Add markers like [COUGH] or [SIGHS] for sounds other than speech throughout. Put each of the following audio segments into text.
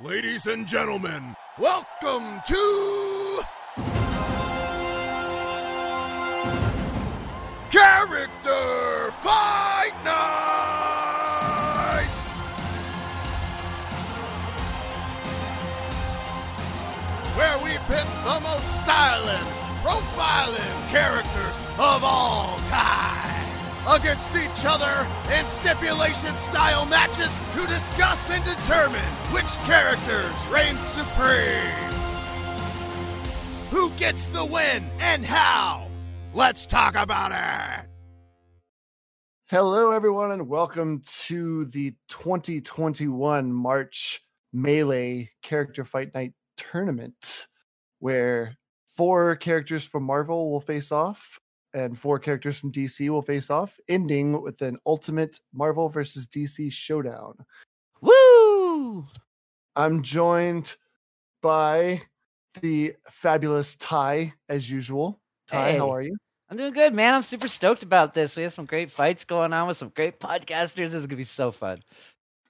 Ladies and gentlemen, welcome to Character Fight Night! Where we pit the most styling, profiling characters of all against each other in stipulation style matches to discuss and determine which characters reign supreme. Who gets the win and how? Let's talk about it. Hello, everyone, and welcome to the 2021 March Melee Character Fight Night Tournament, where four characters from Marvel will face off and four characters from DC will face off, ending with an ultimate Marvel versus DC showdown. Woo! I'm joined by the fabulous Ty, as usual. Ty, Hey. how are you? I'm doing good, man. I'm super stoked about this. We have some great fights going on with some great podcasters. This is gonna be so fun.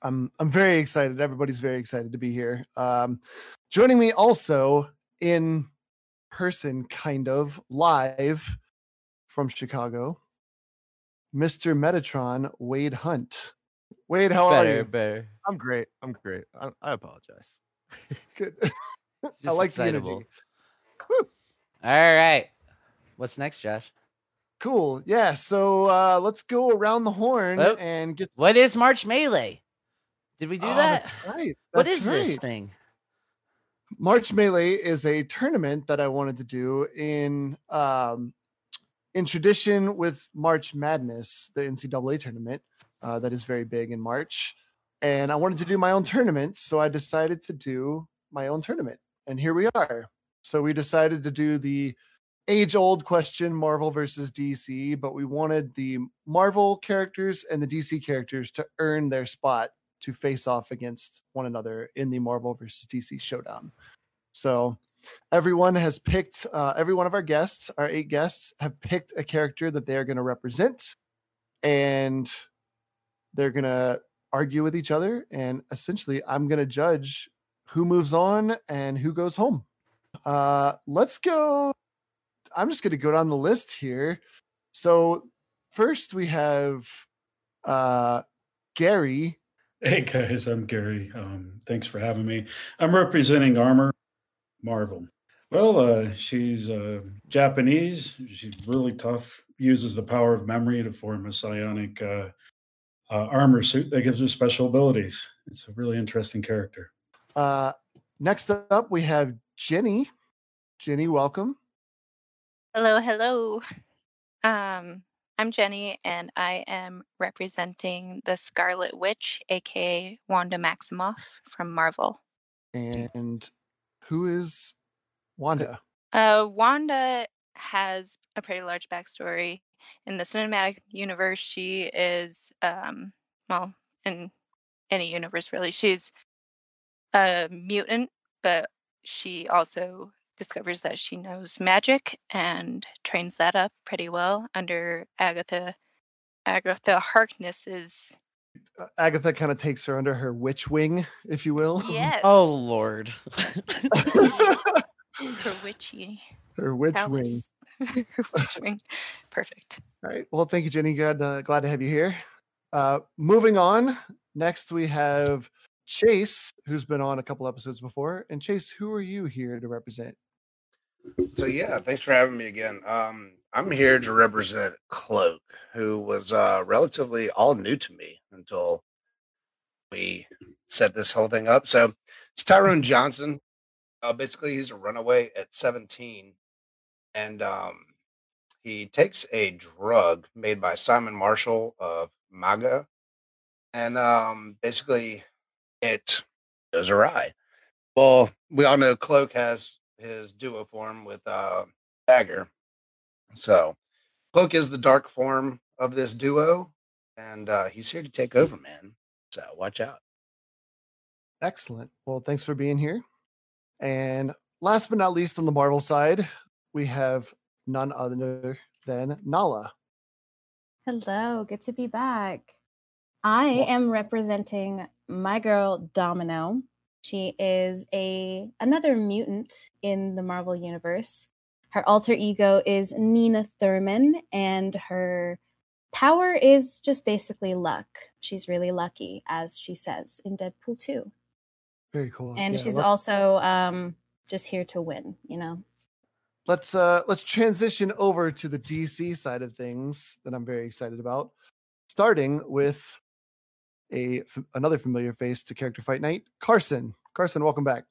I'm I'm very excited. Everybody's very excited to be here. Um, joining me also in person, kind of live from Chicago, Mr. Metatron Wade Hunt. Wade, how are you? better. I'm great. I'm great. I, I apologize. [LAUGHS] Good. [LAUGHS] I like the excitable. energy. All right. What's next, Josh? Cool. Yeah. So uh, let's go around the horn Oh, and get. What is March Melee? Did we do Oh, that? That's right. what that's is this thing? March Melee is a tournament that I wanted to do in um, in tradition with March Madness, the NCAA tournament uh, that is very big in March. And I wanted to do my own tournament, so I decided to do my own tournament. And here we are. So we decided to do the age old question Marvel versus DC, but we wanted the Marvel characters and the DC characters to earn their spot to face off against one another in the Marvel versus DC showdown. So everyone has picked, uh, every one of our guests, our eight guests, have picked a character that they are going to represent, and they're going to argue with each other. And essentially, I'm going to judge who moves on and who goes home. Uh, let's go. I'm just going to go down the list here. So first we have uh, Gary. Hey guys, I'm Gary. Um, thanks for having me. I'm representing Armor Marvel. Well, uh, she's uh, Japanese. She's really tough. Uses the power of memory to form a psionic uh, uh, armor suit that gives her special abilities. It's a really interesting character. Uh, next up, we have Jenny. Jenny, welcome. Hello, hello. Um, I'm Jenny, and I am representing the Scarlet Witch, aka Wanda Maximoff from Marvel. And who is Wanda? Uh, Wanda has a pretty large backstory. In the cinematic universe, she is, um, well, in any universe really, she's a mutant, but she also discovers that she knows magic and trains that up pretty well under Agatha Agatha Harkness's Agatha kind of takes her under her witch wing, if you will. yes Oh Lord. [LAUGHS] her witchy her witch wing. [LAUGHS] her witch wing. Perfect. All right. Well, thank you, Jenny. Good. Uh, glad to have you here. Uh, moving on. Next, we have Chase, who's been on a couple episodes before. And Chase, who are you here to represent? So yeah, thanks for having me again. Um, I'm here to represent Cloak, who was uh, relatively all new to me until we set this whole thing up. So it's Tyrone Johnson. Uh, basically, he's a runaway at 17, and um, he takes a drug made by Simon Marshall of Maggia, and um, basically it goes awry. Well, we all know Cloak has his duo form with uh, Dagger. So Cloak is the dark form of this duo, and uh, he's here to take over, man. So watch out. Excellent. Well, thanks for being here. And last but not least, on the Marvel side, we have none other than Nala. Hello, good to be back. I Wel- am representing my girl Domino. She is a another mutant in the Marvel universe. Her alter ego is Neena Thurman, and her power is just basically luck. She's really lucky, as she says in Deadpool 2. Very cool. And Yeah, she's let- also um, just here to win, you know? let's uh let's transition over to the DC side of things that I'm very excited about. Starting with a f- another familiar face to character fight night, Carson. Carson, welcome back.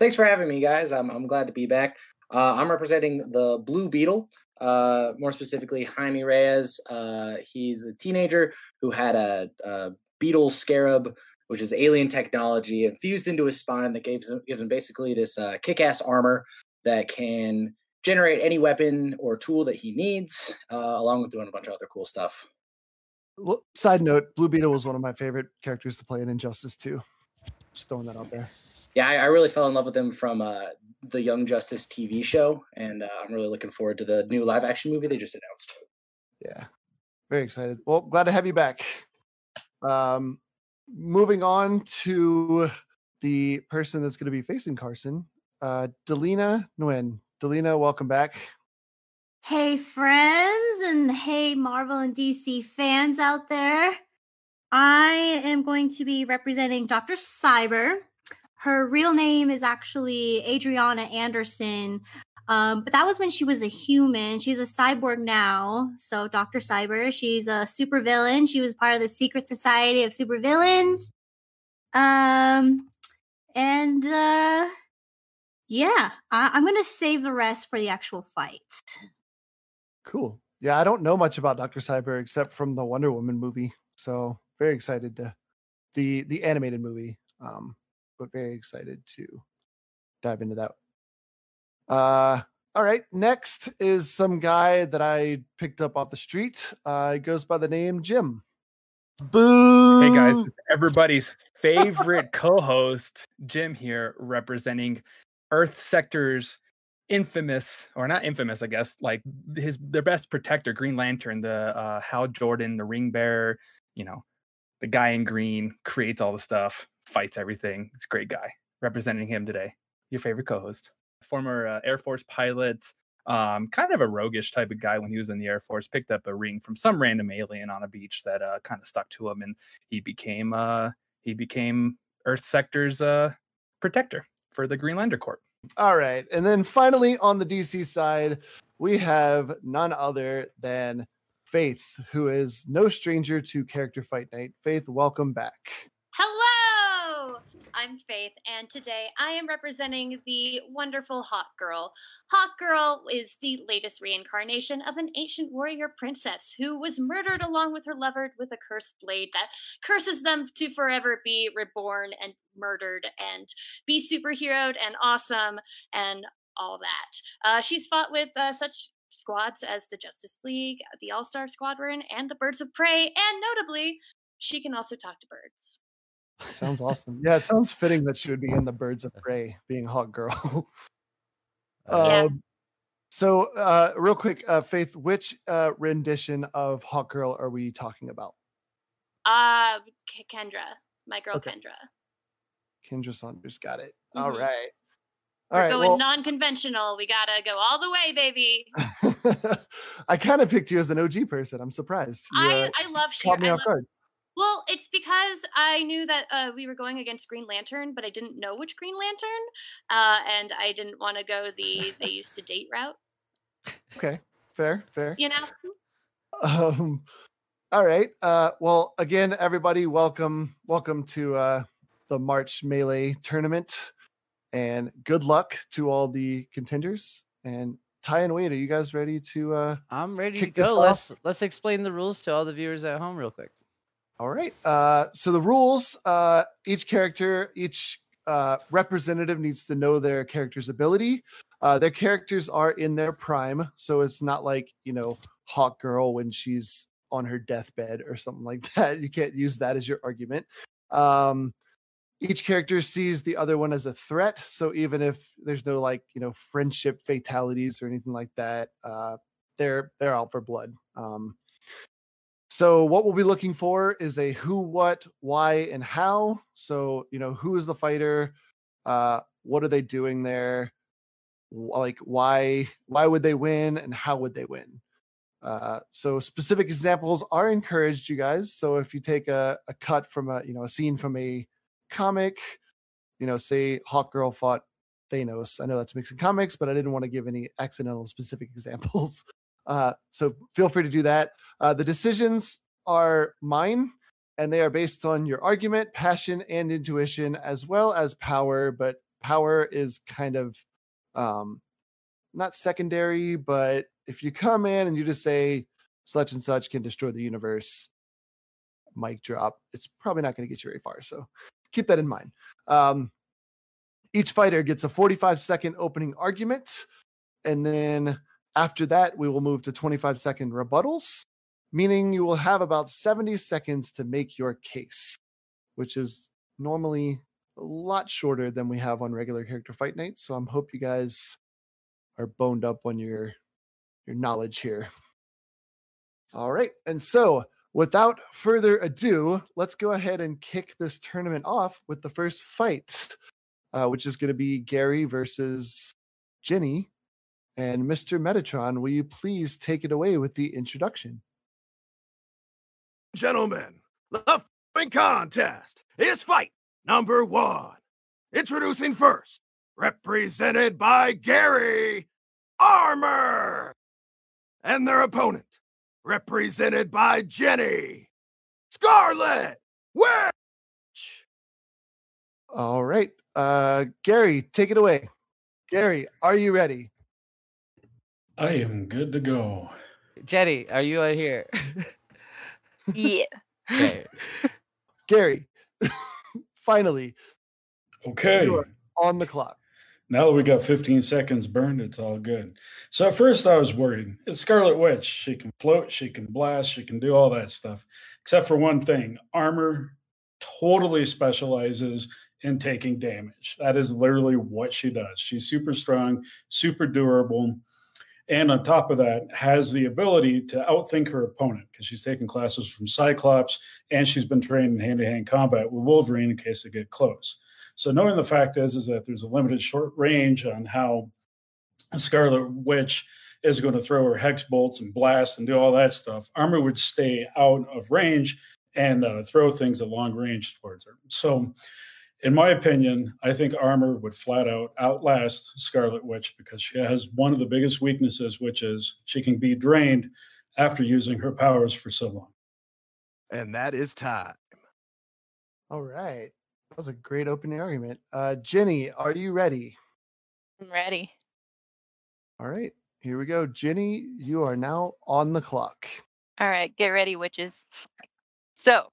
Thanks for having me, guys. I'm, I'm glad to be back. Uh, I'm representing the Blue Beetle, uh, more specifically Jaime Reyes. Uh, he's a teenager who had a, a beetle scarab, which is alien technology, infused into his spine that gives him, gives him basically this uh, kick-ass armor that can generate any weapon or tool that he needs, uh, along with doing a bunch of other cool stuff. Side note, Blue Beetle was one of my favorite characters to play in Injustice 2. Just throwing that out there. Yeah, I, I really fell in love with him from uh, the Young Justice TV show, and uh, I'm really looking forward to the new live-action movie they just announced. Yeah. Very excited. Well, glad to have you back. Um moving on to the person that's going to be facing Carson, uh Delina Nguyen. Delina, welcome back. Hey, friends, and hey, Marvel and DC fans out there. I am going to be representing Dr. Cyber. Her real name is actually Adriana Anderson, um, but that was when she was a human. She's a cyborg now. So, Dr. Cyber, she's a supervillain. She was part of the Secret Society of Supervillains. Um, and uh, yeah, I- I'm going to save the rest for the actual fight. Cool. Yeah, I don't know much about Dr. Cyber except from the Wonder Woman movie. So, very excited to the the animated movie. Um but very excited to dive into that. Uh all right, next is some guy that I picked up off the street. Uh he goes by the name Jim. Boo! Hey guys, everybody's favorite [LAUGHS] co-host, Jim here, representing Earth Sector's infamous, or not infamous, I guess, like his their best protector, Green Lantern, the uh, Hal Jordan, the ring bearer. You know, the guy in green creates all the stuff, fights everything. It's a great guy. Representing him today, your favorite co-host, former uh, Air Force pilot, um, kind of a roguish type of guy when he was in the Air Force. Picked up a ring from some random alien on a beach that uh, kind of stuck to him, and he became uh, he became Earth Sector's uh, protector for the Green Lantern Corps. All right. And then finally on the DC side, we have none other than Faith, who is no stranger to character fight night. Faith, welcome back. Hello! I'm Faith, and today I am representing the wonderful Hawk Girl. Hawk Girl is the latest reincarnation of an ancient warrior princess who was murdered along with her lover with a cursed blade that curses them to forever be reborn and murdered and be superheroed and awesome and all that. Uh, she's fought with uh, such squads as the Justice League, the All Star Squadron, and the Birds of Prey, and notably, she can also talk to birds. Sounds awesome. Yeah, it sounds fitting that she would be in the Birds of Prey, being Hawk Girl. [LAUGHS] Yeah. Um, so, uh, real quick, uh, Faith, which uh, rendition of Hawk Girl are we talking about? Uh, K- Kendra, my girl Okay. Kendra. Kendra Saunders got it. All Mhm. right. All We're right. going well- non-conventional. We gotta go all the way, baby. [LAUGHS] I kind of picked you as an OG person. I'm surprised. You, I uh, I love Sheer. caught me I off love, guard. Well, it's because I knew that uh, we were going against Green Lantern, but I didn't know which Green Lantern, uh, and I didn't want to go the they used to date route. Okay, fair, fair. You know. [LAUGHS] Um, all right. Uh, well, again, everybody, welcome, welcome to uh, the March Melee tournament, and good luck to all the contenders. And Ty and Wade, are you guys ready to? Uh, I'm ready kick to go. Let's let's explain the rules to all the viewers at home real quick. All right. Uh, so the rules: uh, each character, each uh, representative needs to know their character's ability. Uh, their characters are in their prime, so it's not like you know Hawk Girl when she's on her deathbed or something like [LAUGHS] that. You can't use that as your argument. Um, each character sees the other one as a threat, so even if there's no like you know friendship fatalities or anything like that, uh, they're they're out for blood. Um, so what we'll be looking for is a who, what, why, and how. So you know who is the fighter, uh, what are they doing there, like why why would they win, and how would they win. Uh, so specific examples are encouraged, you guys. So if you take a, a cut from a you know a scene from a comic, you know, say Hawk Girl fought Thanos. I know that's mixing comics, but I didn't want to give any accidental specific [LAUGHS] examples. Uh, so feel free to do that. Uh, the decisions are mine, and they are based on your argument, passion, and intuition, as well as power. But power is kind of um, not secondary, but if you come in and you just say such and such can destroy the universe, mic drop, it's probably not going to get you very far. So keep that in mind. Um, each fighter gets a 45 second opening argument. And then after that, we will move to 25 second rebuttals, meaning you will have about 70 seconds to make your case, which is normally a lot shorter than we have on regular character fight nights. So I'm hope you guys are boned up on your your knowledge here. All right. And so without further ado, let's go ahead and kick this tournament off with the first fight, uh, which is going to be Gary versus Jenny. And Mr. Metatron, will you please take it away with the introduction? Gentlemen, the following contest is fight number one. Introducing first, represented by Gary Armor, and their opponent, represented by Jenny Scarlet Witch. All right. Uh, Gary, take it away. Gary, are you ready? I am good to go. Jenny, are you out here? Yeah. [LAUGHS] okay. Gary, [LAUGHS] finally, Okay. on the clock. Now that we got 15 seconds burned, it's all good. So at first I was worried. It's Scarlet Witch. She can float, she can blast, she can do all that stuff. Except for one thing armor totally specializes in taking damage. That is literally what she does. She's super strong, super durable. And on top of that, has the ability to outthink her opponent because she's taken classes from Cyclops and she's been trained in hand to hand combat with Wolverine in case they get close. So knowing the fact is is that there's a limited short range on how Scarlet Witch is going to throw her hex bolts and blast and do all that stuff. Armor would stay out of range and uh, throw things at long range towards her. So, in my opinion, I think Armor would flat out outlast Scarlet Witch because she has one of the biggest weaknesses, which is she can be drained after using her powers for so long. And that is time. All right. That was a great opening argument. Uh, Jenny, are you ready? I'm ready. All right. Here we go. Jenny, you are now on the clock. All right, get ready, witches. So,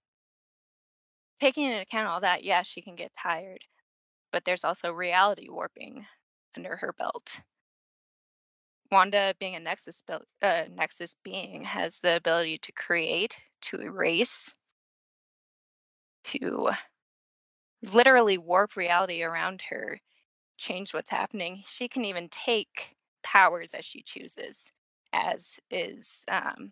taking into account all that, yeah, she can get tired, but there's also reality warping under her belt. Wanda, being a Nexus built, uh, Nexus being, has the ability to create, to erase, to literally warp reality around her, change what's happening. She can even take powers as she chooses, as is um,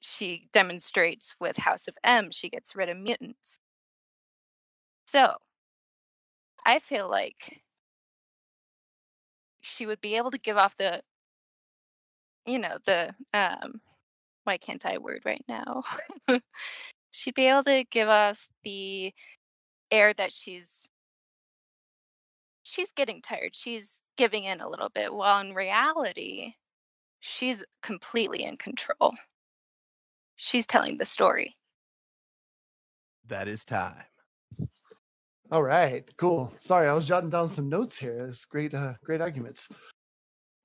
she demonstrates with House of M. She gets rid of mutants. So, I feel like she would be able to give off the, you know, the um, why can't I word right now? [LAUGHS] She'd be able to give off the air that she's she's getting tired. She's giving in a little bit, while in reality, she's completely in control. She's telling the story. That is time. All right, cool. Sorry, I was jotting down some notes here. It's great, uh, great arguments.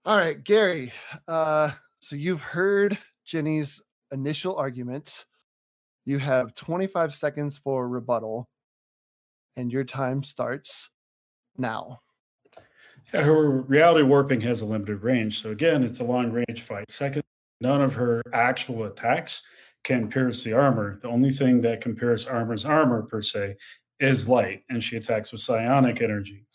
All right, Gary. Uh, so you've heard Jenny's initial argument. You have 25 seconds for rebuttal, and your time starts now. Yeah, her reality warping has a limited range. So again, it's a long range fight. Second, none of her actual attacks can pierce the armor. The only thing that can pierce armor's armor per se is light, and she attacks with psionic energy.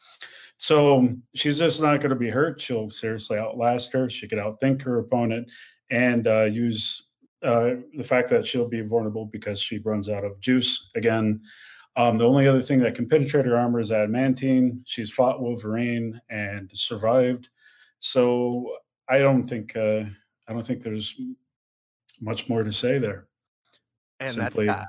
So she's just not going to be hurt. She'll seriously outlast her. She could outthink her opponent and uh, use uh, the fact that she'll be vulnerable because she runs out of juice again. Um, the only other thing that can penetrate her armor is adamantine. She's fought Wolverine and survived, so I don't think uh, I don't think there's much more to say there. And Simply that's time.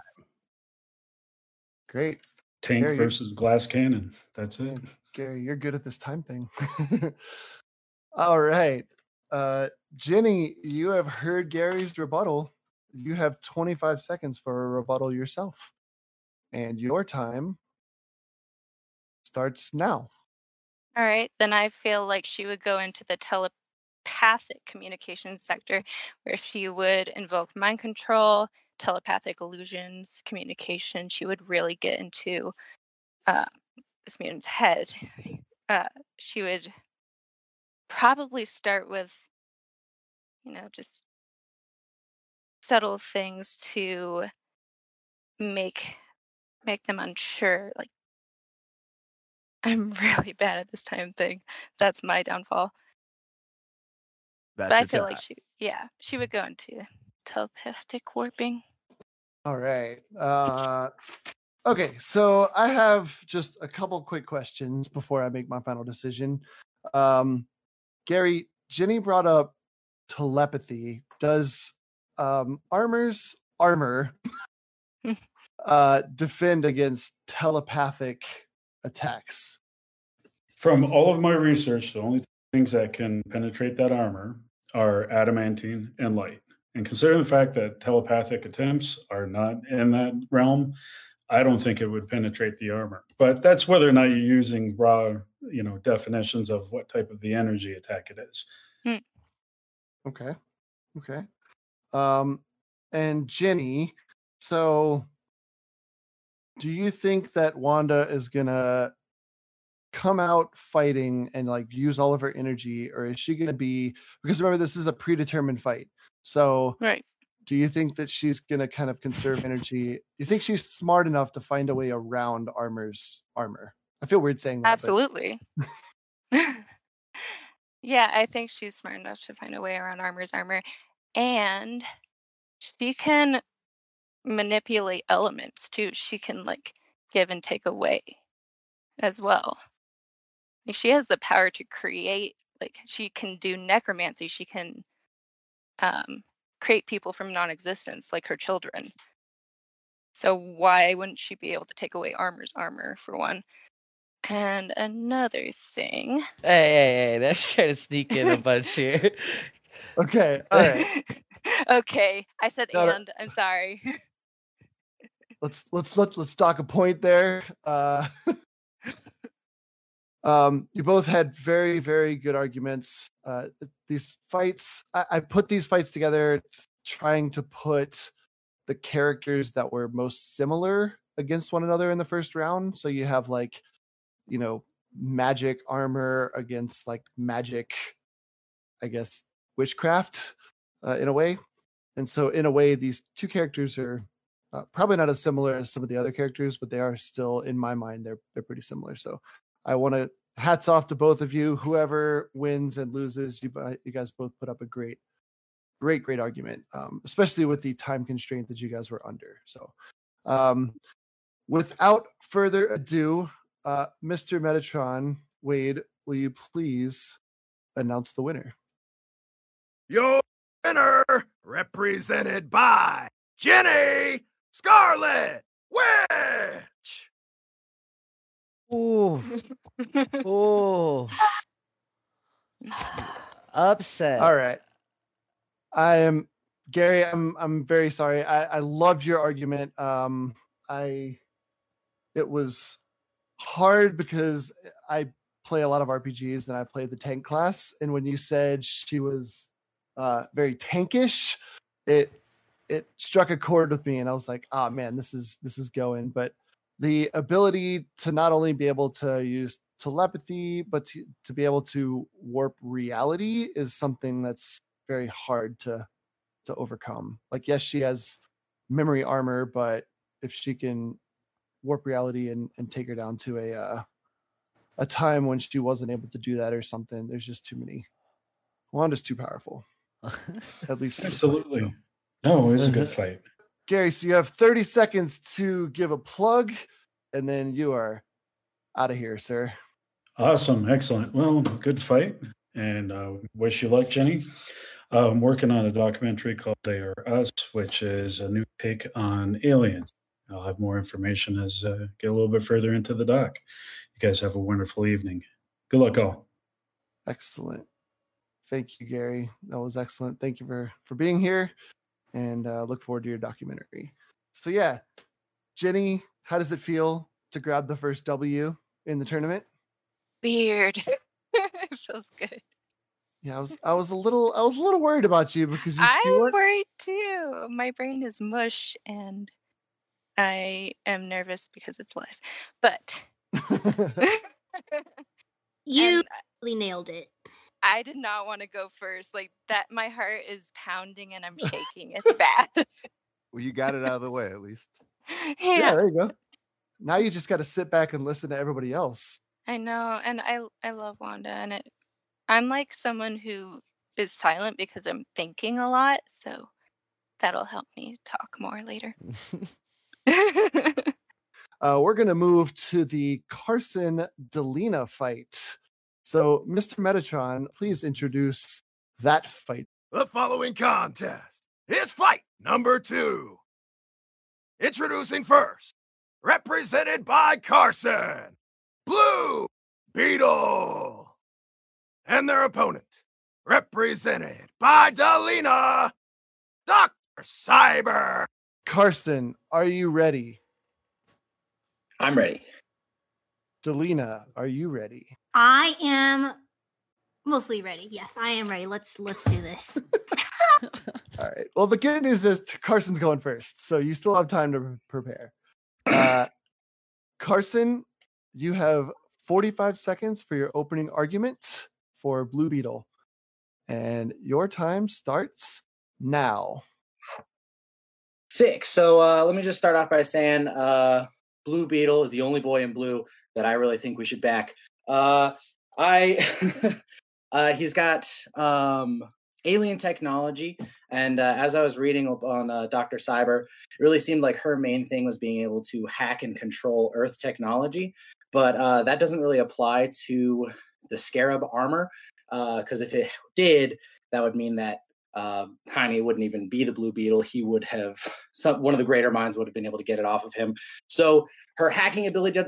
Great. tank Gary, versus glass cannon. That's it. Gary, you're good at this time thing. [LAUGHS] All right. Uh, Jenny, you have heard Gary's rebuttal. You have 25 seconds for a rebuttal yourself. And your time starts now. All right, then I feel like she would go into the telepathic communication sector where she would invoke mind control, telepathic illusions, communication. She would really get into uh, this mutant's head. Uh, she would probably start with, you know, just subtle things to make make them unsure like i'm [LAUGHS] really bad at this time thing that's my downfall That's but i feel time. like she yeah she would go into telepathic warping All right. Uh, okay. So I have just a couple quick questions before I make my final decision. Um, Gary, Jenny brought up telepathy. Does um, armor's armor [LAUGHS] uh, defend against telepathic attacks? From all of my research, the only things that can penetrate that armor are adamantine and light. And considering the fact that telepathic attempts are not in that realm, I don't think it would penetrate the armor. But that's whether or not you're using raw, you know, definitions of what type of the energy attack it is. Okay. Okay. Um, and Jenny, so do you think that Wanda is gonna come out fighting and like use all of her energy, or is she gonna be because remember this is a predetermined fight. So right do you think that she's gonna kind of conserve energy? Do you think she's smart enough to find a way around armor's armor? I feel weird saying that. absolutely [LAUGHS] yeah i think she's smart enough to find a way around armor's armor and she can manipulate elements too she can like give and take away as well like she has the power to create like she can do necromancy she can um create people from non-existence like her children so why wouldn't she be able to take away armor's armor for one and another thing Hey, hey, hey, [LAUGHS] that's trying to sneak in a bunch here. [LAUGHS] Okay. All right. [LAUGHS] okay i said Got it. and i'm sorry let's let's let let's dock a point there. Uh, um, you both had very very good arguments. Uh, these fights, I, I put these fights together, trying to put the characters that were most similar against one another in the first round. So you have like, you know, magic armor against like magic, I guess, witchcraft, uh, in a way. And so, in a way, these two characters are uh, probably not as similar as some of the other characters, but they are still, in my mind, they're they're pretty similar. So, I want to hats off to both of you. Whoever wins and loses, you you guys both put up a great, great, great argument, um, especially with the time constraint that you guys were under. So, um, without further ado, uh, Mr. Metatron Wade, will you please announce the winner? Your winner, represented by Jenny Scarlet Witch. Ooh. Ooh. Upset. All right. I am Gary. I'm I'm very sorry. I I loved your argument. Um, I it was hard because I play a lot of RPGs and I played the tank class. And when you said she was uh, very tankish, it it struck a chord with me, and I was like, "Ah, man, this is this is going." But the ability to not only be able to use telepathy, but to, to be able to warp reality is something that's very hard to to overcome. Like, yes, she has memory armor, but if she can warp reality and, and take her down to a uh, a time when she wasn't able to do that or something, there's just too many. Wanda's too powerful. [LAUGHS] At least for this fight, Absolutely. so. No, it was a good fight. Gary, so you have 30 seconds to give a plug, and then you are out of here, sir. Awesome, excellent. Well, good fight, and uh, wish you luck, Jenny. Uh, I'm working on a documentary called "They Are Us," which is a new take on aliens. I'll have more information as uh, get a little bit further into the doc. You guys have a wonderful evening. Good luck, all. Excellent. Thank you, Gary. That was excellent. Thank you for for being here, and uh, look forward to your documentary. So yeah, Jenny, how does it feel to grab the first W in the tournament? Weird. [LAUGHS] it feels good. Yeah, I was I was a little I was a little worried about you because you, you I'm weren't worried too. My brain is mush and I am nervous because it's live. But [LAUGHS] [LAUGHS] You and really nailed it. I did not want to go first. Like that my heart is pounding and I'm [LAUGHS] shaking. It's bad. Well, you got it out of the way at least. [LAUGHS] yeah, yeah. there you go. Now you just got to sit back and listen to everybody else. I know. And I I love Wanda and it I'm like someone who is silent because I'm thinking a lot, so that'll help me talk more later. [LAUGHS] Uh, we're going to move to the Carson Delina fight. So, Mr. Metatron, please introduce that fight. The following contest is fight number two. Introducing first, represented by Carson, Blue Beetle. And their opponent, represented by Delina, Dr. Cyber. Carson, are you ready? I'm ready. Delina, are you ready? I am mostly ready. Yes, I am ready. Let's let's do this. [LAUGHS] All right. Well, the good news is Carson's going first, so you still have time to prepare. [CLEARS THROAT] Uh, Carson, you have 45 seconds for your opening argument for Blue Beetle, and your time starts now. Six. So uh, let me just start off by saying uh, Blue Beetle is the only boy in blue that I really think we should back. Uh, I [LAUGHS] uh, he's got um, alien technology, and uh, as I was reading on uh, Doctor Cyber, it really seemed like her main thing was being able to hack and control Earth technology. But uh, that doesn't really apply to the Scarab armor, because if it did, that would mean that uh, Jaime wouldn't even be the Blue Beetle. He would have some one of the greater minds would have been able to get it off of him. So her hacking ability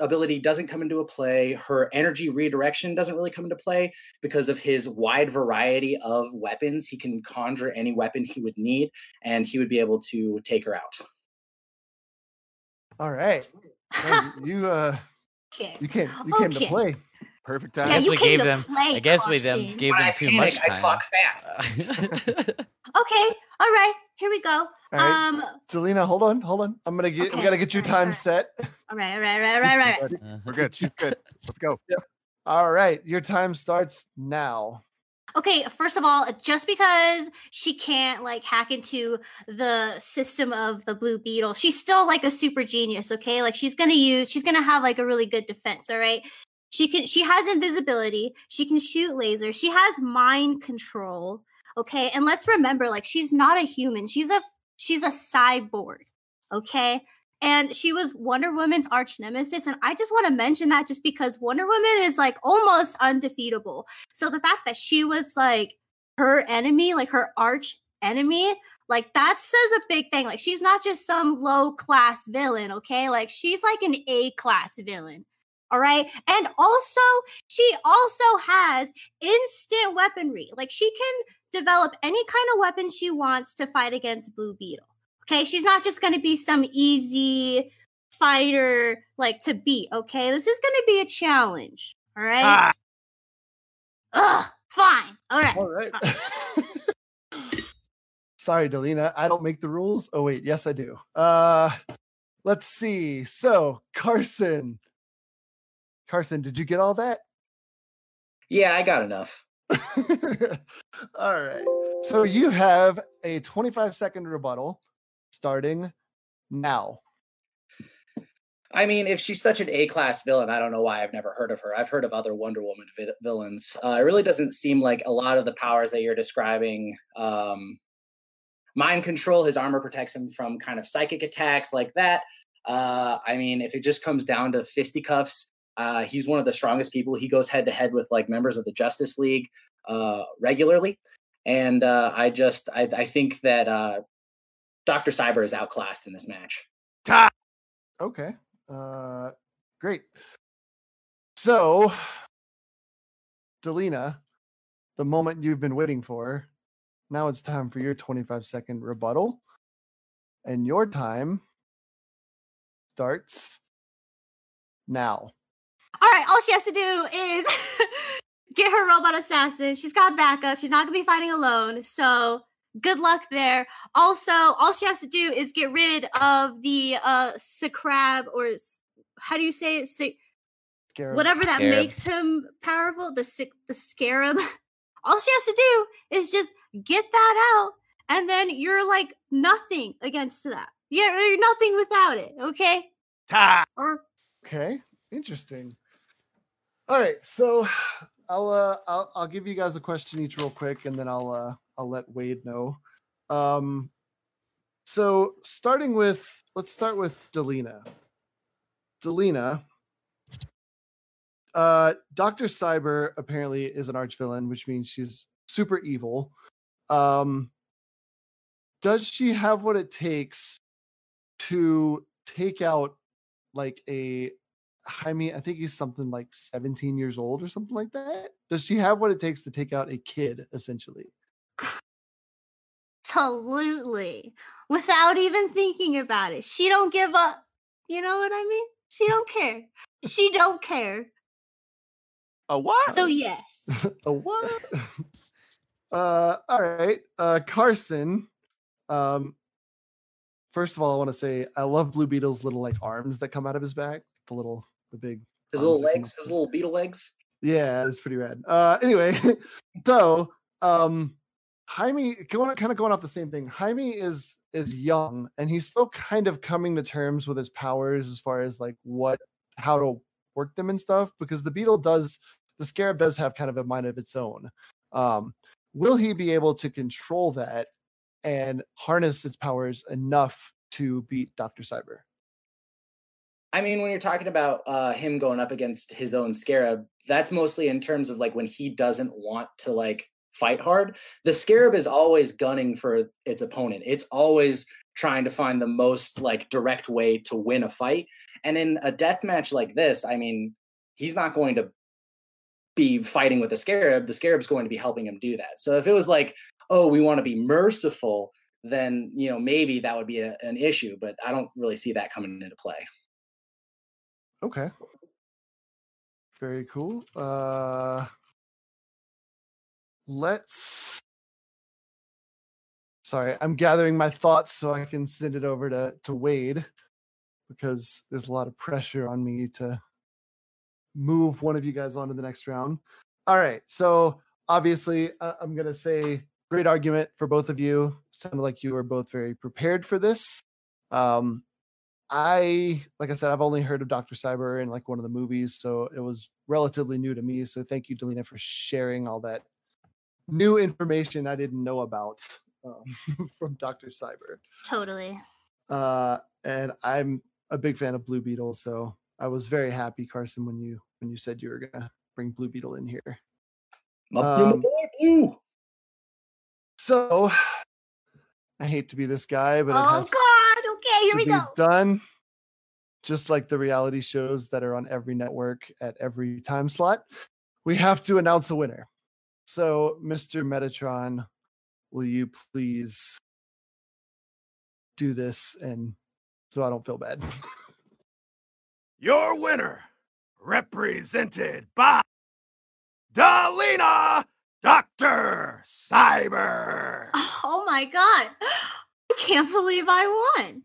ability doesn't come into a play. Her energy redirection doesn't really come into play because of his wide variety of weapons. He can conjure any weapon he would need, and he would be able to take her out. All right. Well, you uh, [LAUGHS] Okay. you came you came to play. Perfect I Yeah, time. guess you we came gave to them. play, I guess we them gave When them I too panic, much I talk fast. Okay. All right. Here we go. All right. Um. Selena, hold on, hold on. I'm gonna get we gotta get your alright, time alright. set. All right. All right. All right. All right. All right. Uh-huh. We're good. She's good. Let's go. [LAUGHS] All right, your time starts now. Okay, first of all, just because she can't like hack into the system of the Blue Beetle, she's still like a super genius, okay? Like she's going to use she's going to have like a really good defense, all right? She can she has invisibility, she can shoot lasers, she has mind control, okay? And let's remember like she's not a human. She's a she's a cyborg, okay? And she was Wonder Woman's arch nemesis and I just want to mention that just because Wonder Woman is like almost undefeatable. So the fact that she was like her enemy, like her arch enemy, like that says a big thing. Like she's not just some low class villain, okay? Like she's like an A class villain. All right. And also, she also has instant weaponry. Like she can develop any kind of weapon she wants to fight against Blue Beetle. Okay. She's not just going to be some easy fighter like to beat. Okay. This is going to be a challenge. All right. Ugh, fine. All right. All right. [LAUGHS] Sorry, Delina. I don't make the rules. Oh wait, yes I do. Uh let's see. So Carson. Carson, did you get all that? Yeah, I got enough. [LAUGHS] all right. So you have a 25 second rebuttal starting now. I mean, if she's such an A class villain, I don't know why I've never heard of her. I've heard of other Wonder Woman vi- villains. Uh, it really doesn't seem like a lot of the powers that you're describing um, mind control. His armor protects him from kind of psychic attacks like that. Uh, I mean, if it just comes down to fisticuffs, uh, he's one of the strongest people. He goes head to head with like members of the Justice League uh, regularly, and uh, I just I, I think that uh, Doctor Cyber is outclassed in this match. Okay. Uh great. So Delina, the moment you've been waiting for. Now it's time for your 25 second rebuttal. And your time starts now. All right, all she has to do is [LAUGHS] get her robot assassin. She's got backup. She's not gonna be fighting alone. So good luck there. Also, all she has to do is get rid of the uh Sacrab or how do you say it? Sa- Scarab. whatever that Scarab. makes him powerful. The sick, the scarab. [LAUGHS] all she has to do is just get that out, and then you're like nothing against that. You're, you're nothing without it. Okay. Or Okay, interesting. All right, so I'll uh I'll I'll give you guys a question each real quick, and then I'll uh I'll let Wade know. Um, so starting with let's start with Delina. Delina. Uh, Doctor Cyber apparently is an archvillain, which means she's super evil. Um, does she have what it takes to take out like a Jaime, I think he's something like 17 years old or something like that. Does she have what it takes to take out a kid, essentially? absolutely, without even thinking about it, she don't give up. You know what I mean? She don't care. She don't care. A what? So yes. [LAUGHS] a what? [LAUGHS] uh, all right. Uh, Carson. Um, first of all, I want to say I love Blue Beetle's little like arms that come out of his back. The little, the big. His little legs, his little beetle legs. Yeah, it's pretty rad. Uh, anyway, [LAUGHS] so um, Jaime, going kind of going off the same thing. Jaime is is young, and he's still kind of coming to terms with his powers as far as like what how to work them and stuff. Because the beetle does, the scarab does have kind of a mind of its own. Um, will he be able to control that and harness its powers enough to beat Doctor Cyber? I mean, when you're talking about uh, him going up against his own scarab, that's mostly in terms of like when he doesn't want to like fight hard. The scarab is always gunning for its opponent. It's always trying to find the most like direct way to win a fight. And in a death match like this, I mean, he's not going to be fighting with the scarab. The scarab's going to be helping him do that. So if it was like, oh, we want to be merciful, then you know maybe that would be a, an issue. But I don't really see that coming into play. Okay. Very cool. Uh let's Sorry, I'm gathering my thoughts so I can send it over to to Wade because there's a lot of pressure on me to move one of you guys on to the next round. All right. So, obviously, uh, I'm going to say great argument for both of you. Sounded like you were both very prepared for this. Um I, like I said, I've only heard of Dr. Cyber in like one of the movies, so it was relatively new to me. So thank you, Delina, for sharing all that new information I didn't know about um, [LAUGHS] from Dr. Cyber. Totally. Uh, and I'm a big fan of Blue Beetle, so I was very happy, Carson, when you when you said you were gonna bring Blue Beetle in here. My blue, Um, blue. So [SIGHS] I hate to be this guy, but it Oh has God. Okay, here to we be go. done. Just like the reality shows that are on every network at every time slot, we have to announce a winner. So, Mr. Metatron, will you please do this and so I don't feel bad? Your winner, represented by Dalina Dr. Cyber. Oh my God. [GASPS] I can't believe I won.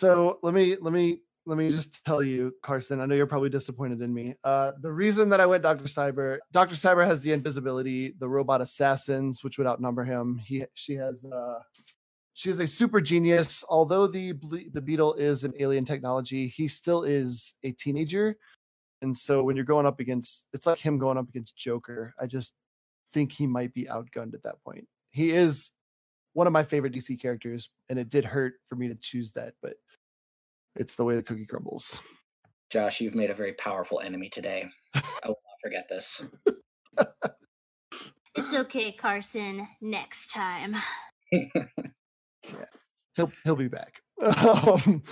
So let me let me let me just tell you, Carson. I know you're probably disappointed in me. Uh, the reason that I went Doctor Cyber, Doctor Cyber has the invisibility, the robot assassins, which would outnumber him. He she has uh, she is a super genius. Although the the beetle is an alien technology, he still is a teenager. And so when you're going up against, it's like him going up against Joker. I just think he might be outgunned at that point. He is one of my favorite DC characters, and it did hurt for me to choose that, but it's the way the cookie crumbles. Josh, you've made a very powerful enemy today. I will not forget this. [LAUGHS] It's okay, Carson. Next time. [LAUGHS] He'll he'll be back. Um,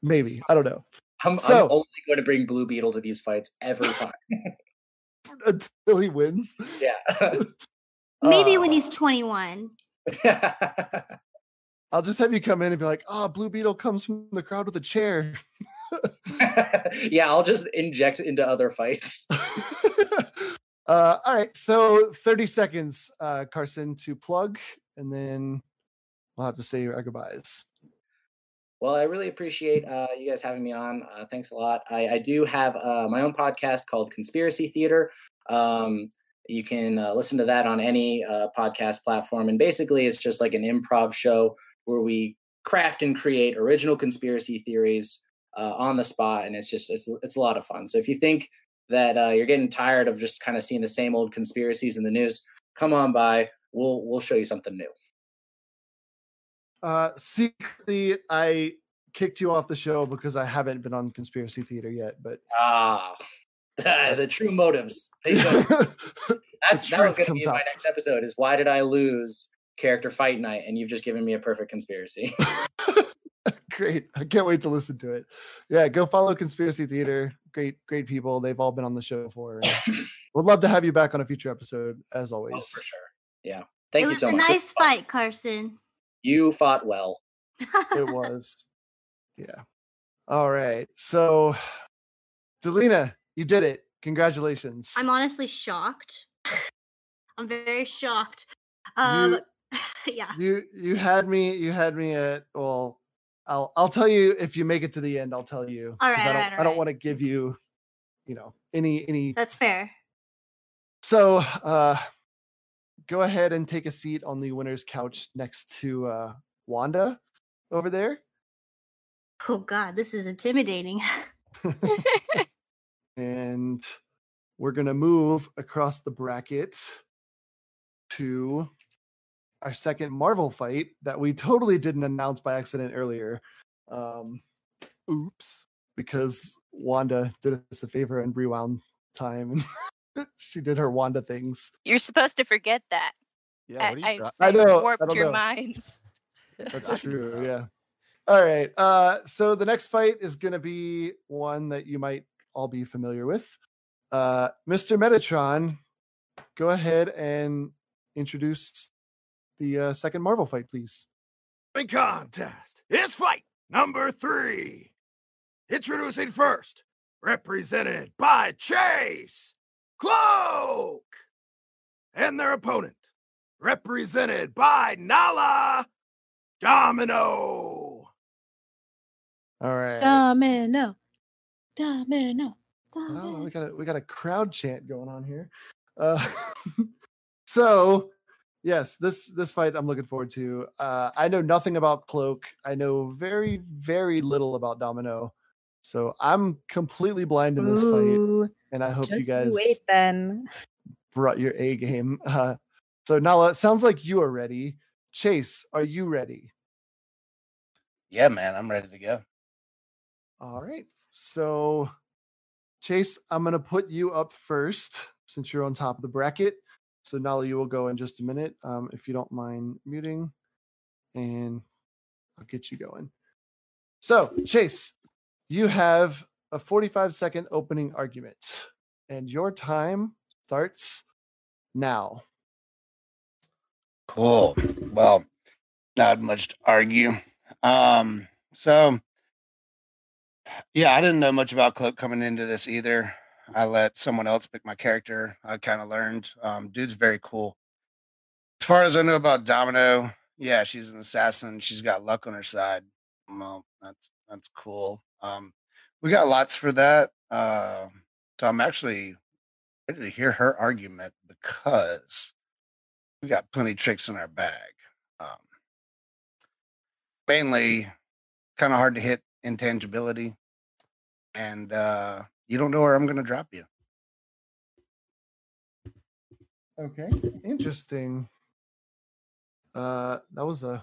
maybe I don't know. I'm, So- I'm only going to bring Blue Beetle to these fights every time. [LAUGHS] Until he wins. yeah. Maybe Uh, when he's 21. [LAUGHS] I'll just have you come in and be like, "Oh, Blue Beetle comes from the crowd with a chair." [LAUGHS] yeah, I'll just inject into other fights. [LAUGHS] uh, all right, so 30 seconds, uh, Carson, to plug, and then we'll have to say our goodbyes. Well, I really appreciate uh, you guys having me on. Uh, thanks a lot. I, I do have uh, my own podcast called Conspiracy Theater. Um, you can uh, listen to that on any uh, podcast platform. And basically, it's just like an improv show where we craft and create original conspiracy theories uh, on the spot. And it's just, it's, it's a lot of fun. So if you think that uh, you're getting tired of just kind of seeing the same old conspiracies in the news, come on by. We'll, we'll show you something new. Uh, secretly, I kicked you off the show because I haven't been on Conspiracy Theater yet, but Ah, Uh, [LAUGHS] the true motives. They show. [LAUGHS] That's that was going to comes be my next episode. Is why did I lose character fight night? And you've just given me a perfect conspiracy. [LAUGHS] great. I can't wait to listen to it. Yeah, go follow Conspiracy Theater. Great, great people. They've all been on the show before. and Would love to have you back on a future episode, as oh, always. oh, for sure. Yeah. Thank you. so much. it was so a much. nice fight, Carson. You fought well. it was. Yeah. All right. So, Delina, you did it. Congratulations. I'm honestly shocked. [LAUGHS] I'm very shocked. Um, [LAUGHS] yeah. you you had me you had me at well I'll I'll tell you if you make it to the end I'll tell you All right, I don't right, I all don't want to give you you know any any That's fair. so uh go ahead and take a seat on the winner's couch next to uh Wanda over there Oh God, this is intimidating. [LAUGHS] and we're gonna move across the bracket to our second Marvel fight that we [LAUGHS] totally didn't announce by accident earlier. Um, oops, because Wanda did us a favor and rewound time, and [LAUGHS] she did her Wanda things. You're supposed to forget that. Yeah, what are I, you I, got? I know, warped don't your know. minds. [LAUGHS] That's true. Yeah. All right. Uh, so the next fight is going to be one that you might all be familiar with. Uh, Mr. Metatron, go ahead and introduce the uh, second Marvel fight, please. Big contest. It's fight number three. Introducing first, represented by Chase Cloak, and their opponent, represented by Nala Domino. All right. Domino. Domino. Oh, Domino. we got a we got a crowd chant going on here. Uh, [LAUGHS] so yes, this this fight I'm looking forward to. Uh, I know nothing about Cloak. I know very very little about Domino. So I'm completely blind in this fight, and I hope just you guys wait then. brought your A game. [LAUGHS] Uh, so Nala, it sounds like you are ready. Chase, are you ready? Yeah, man, I'm ready to go. All right. So, Chase, I'm going to put you up first since you're on top of the bracket. So, Nala, you will go in just a minute um, if you don't mind muting, and I'll get you going. So, Chase, you have a 45 second opening argument, and your time starts now. Cool. Well, not much to argue. Um, so yeah, I didn't know much about Cloak coming into this either. I let someone else pick my character. I kind of learned. Um, dude's very cool. As far as I know about Domino, yeah, she's an assassin. She's got luck on her side. Well, that's that's cool. Um, we got lots for that. Uh, so I'm actually ready to hear her argument because we got plenty tricks in our bag. Um, mainly, kind of hard to hit intangibility, and uh, you don't know where I'm going to drop you. Okay, interesting. Uh, that was a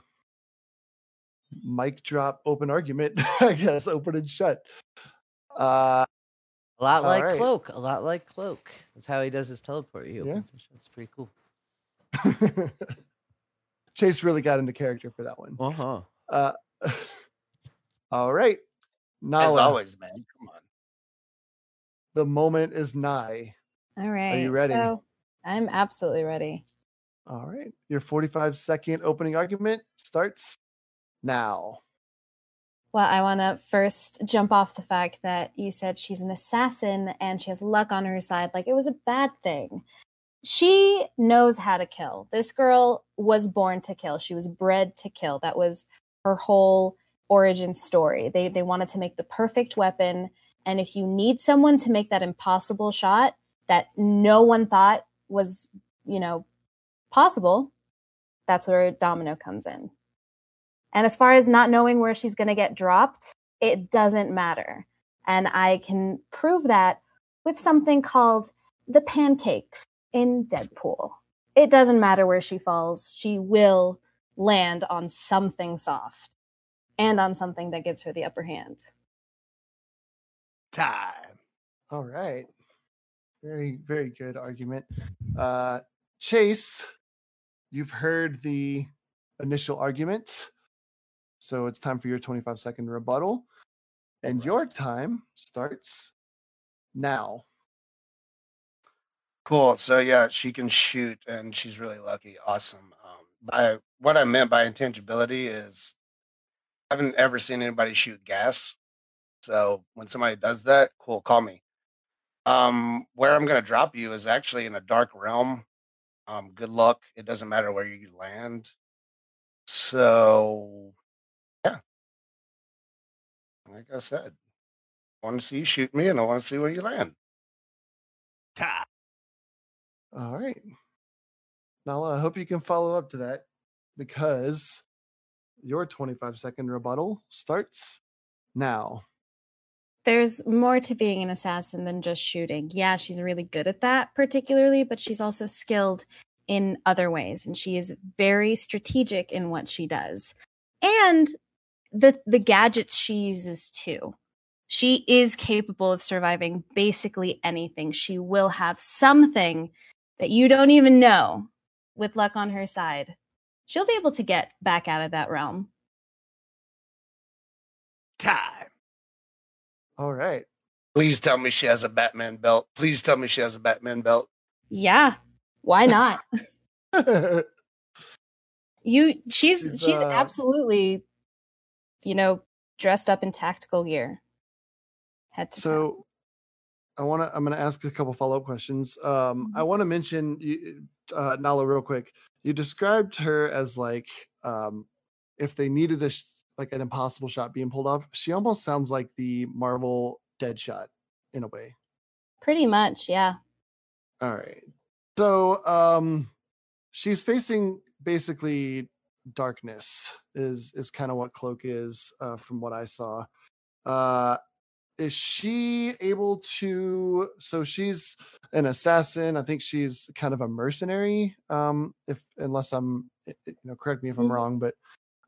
mic drop open argument, [LAUGHS] I guess, open and shut. Uh, A lot like right. Cloak. A lot like Cloak. That's how he does his teleport. He Yeah. opens and shuts. Pretty cool. [LAUGHS] Chase really got into character for that one. Uh huh. [LAUGHS] Uh, all right. As always, man. Come on. the moment is nigh. All right. Are you ready? So I'm absolutely ready. All right. Your 45 second opening argument starts now. Well, I want to first jump off the fact that you said she's an assassin and she has luck on her side. Like it was a bad thing. She knows how to kill. This girl was born to kill. She was bred to kill. That was her whole origin story. They they wanted to make the perfect weapon, and if you need someone to make that impossible shot that no one thought was, you know, possible, that's where Domino comes in. And as far as not knowing where she's going to get dropped, it doesn't matter. And I can prove that with something called the pancakes in Deadpool. It doesn't matter where she falls, she will land on something soft and on something that gives her the upper hand. Time. All right. Very, very good argument. Uh, Chase, you've heard the initial argument. So it's time for your 25 second rebuttal. And your time starts now. Cool. So yeah, she can shoot, and she's really lucky. Awesome. Um, by what I meant by intangibility is, I haven't ever seen anybody shoot gas. So when somebody does that, cool, call me. Um, where I'm gonna drop you is actually in a dark realm. Um, good luck. It doesn't matter where you land. So yeah, like I said, I want to see you shoot me, and I want to see where you land. Time. All right. Nala, I hope you can follow up to that because your 25 second rebuttal starts now. There's more to being an assassin than just shooting. Yeah, she's really good at that, particularly, but she's also skilled in other ways and she is very strategic in what she does. And the the gadgets she uses too. She is capable of surviving basically anything. She will have something that you don't even know with luck on her side. She'll be able to get back out of that realm. Time. All right. Please tell me she has a Batman belt. Please tell me she has a Batman belt. Yeah. Why not? [LAUGHS] [LAUGHS] You she's She's, she's, uh, absolutely you know dressed up in tactical gear. Head to toe. so I want to. I'm going to ask a couple follow up questions. Um, I want to mention uh, Nala real quick. You described her as like um, if they needed a sh- like an impossible shot being pulled off. She almost sounds like the Marvel Deadshot in a way. Pretty much, yeah. All right. So um she's facing basically darkness is is kind of what cloak is uh from what I saw. Uh is she able to so she's an assassin. I think she's kind of a mercenary um if unless I'm i- i- you know correct me if I'm Mhm. wrong but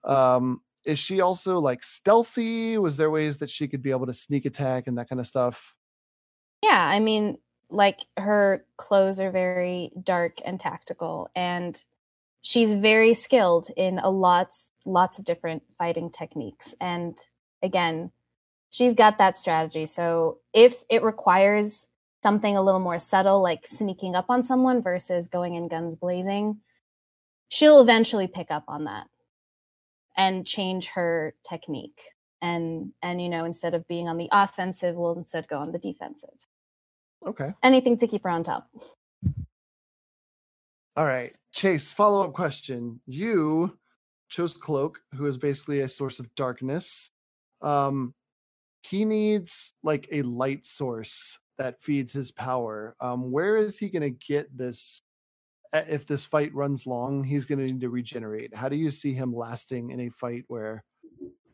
um is she also like stealthy? Was there ways that she could be able to sneak attack and that kind of stuff? Yeah, I mean, like her clothes are very dark and tactical and she's very skilled in a lots lots of different fighting techniques and again, she's got that strategy. So if it requires something a little more subtle like sneaking up on someone versus going in guns blazing, she'll eventually pick up on that and change her technique. And and you know, instead of being on the offensive, we'll instead go on the defensive Okay. anything to keep her on top. All right, Chase, follow up question. You chose Cloak, who is basically a source of darkness. Um, he needs like a light source that feeds his power. Um, where is he going to get this? uh, If this fight runs long, he's going to need to regenerate. How do you see him lasting in a fight where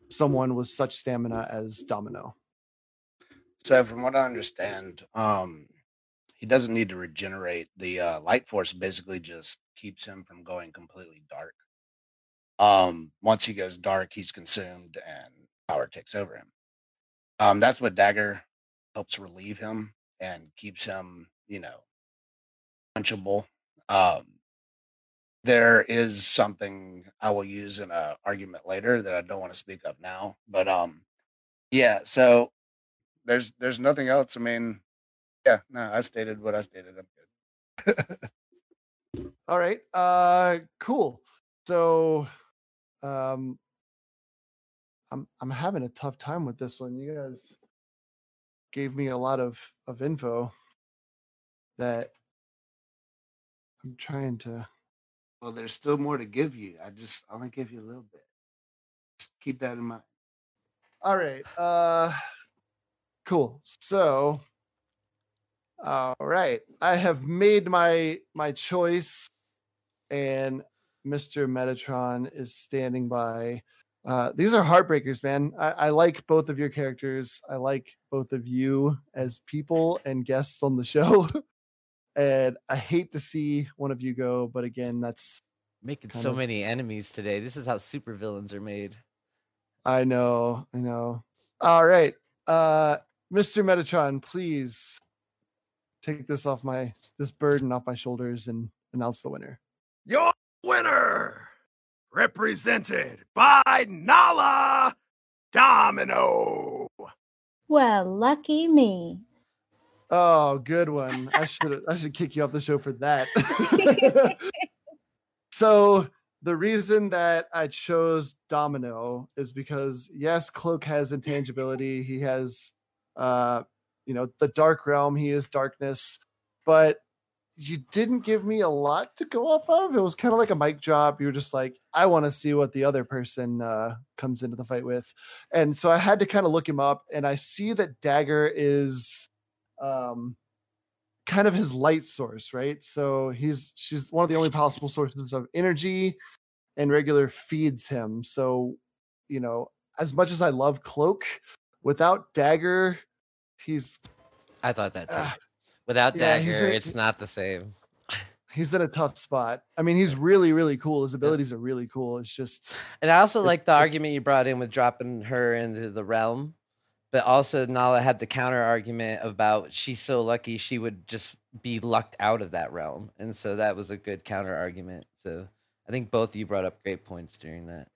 someone with such stamina as Domino? So from what I understand, um, he doesn't need to regenerate. The uh, light force basically just keeps him from going completely dark. Um, once he goes dark, he's consumed and power takes over him. Um, that's what Dagger helps relieve him and keeps him, you know, punchable. Um, there is something I will use in an argument later that I don't want to speak of now, but um, yeah. So there's there's nothing else. I mean, yeah, no, I stated what I stated. I'm good. [LAUGHS] All right. Uh cool. So um I'm I'm having a tough time with this one. You guys gave me a lot of of info that I'm trying to well, there's still more to give you. I just I only give you a little bit. Just keep that in mind. All right. Uh cool. So all right. I have made my my choice and Mr. Metatron is standing by. Uh, these are heartbreakers, man. I, I like both of your characters. I like both of you as people and guests on the show. [LAUGHS] and I hate to see one of you go, but again, that's Making so of- many enemies today. This is how supervillains are made. I know, I know. All right. Uh Mr. Metatron, please take this off my this burden off my shoulders and announce the winner. Your winner, represented by Nala Domino. Well, lucky me. Oh, good one. I should I should kick you off the show for that. [LAUGHS] so the reason that I chose Domino is because yes, Cloak has intangibility. He has uh you know the dark realm, he is darkness, but you didn't give me a lot to go off of. It was kind of like a mic drop. You were just like, I want to see what the other person uh, comes into the fight with. And so I had to kind of look him up, and I see that Dagger is um kind of his light source, right? So he's she's one of the only possible sources of energy and regular feeds him. So, you know, as much as I love Cloak, without Dagger, he's I thought that too. Without yeah, dagger, it's not the same. he's in a tough spot. I mean, he's really, really cool. His abilities are really cool. It's just And I also like the argument you brought in with dropping her into the realm. But also Nala had the counter argument about she's so lucky she would just be lucked out of that realm. And so that was a good counter argument. So I think both of you brought up great points during that.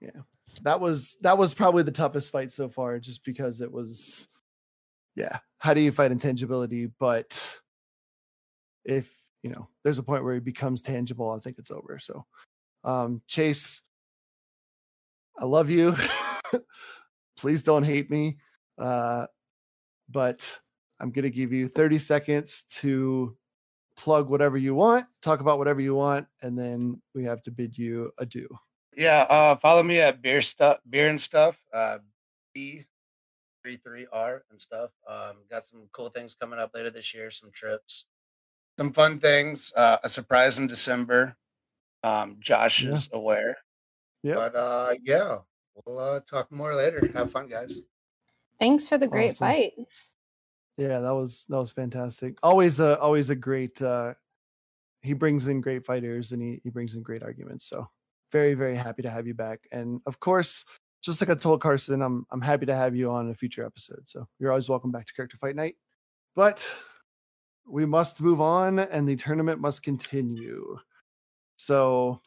Yeah, that was that was probably the toughest fight so far, just because it was yeah. How do you fight intangibility? But if you know, there's a point where he becomes tangible, I think it's over. So um Chase, I love you. [LAUGHS] Please don't hate me. Uh but I'm gonna give you 30 seconds to plug whatever you want, talk about whatever you want, and then we have to bid you adieu. Yeah, uh, follow me at beer stuff, beer and stuff. Uh, B three three R and stuff. Um, got some cool things coming up later this year. Some trips, some fun things. Uh, a surprise in December. Um, Josh Yeah. is aware, Yeah. but uh, yeah, we'll uh, talk more later. Have fun, guys. Thanks for the great Awesome. fight. Yeah, that was that was fantastic. Always a always a great uh he brings in great fighters and he, he brings in great arguments. So very, very happy to have you back. And of course, just like I told Carson, I'm I'm happy to have you on a future episode. So you're always welcome back to Character Fight Night. But we must move on and the tournament must continue. So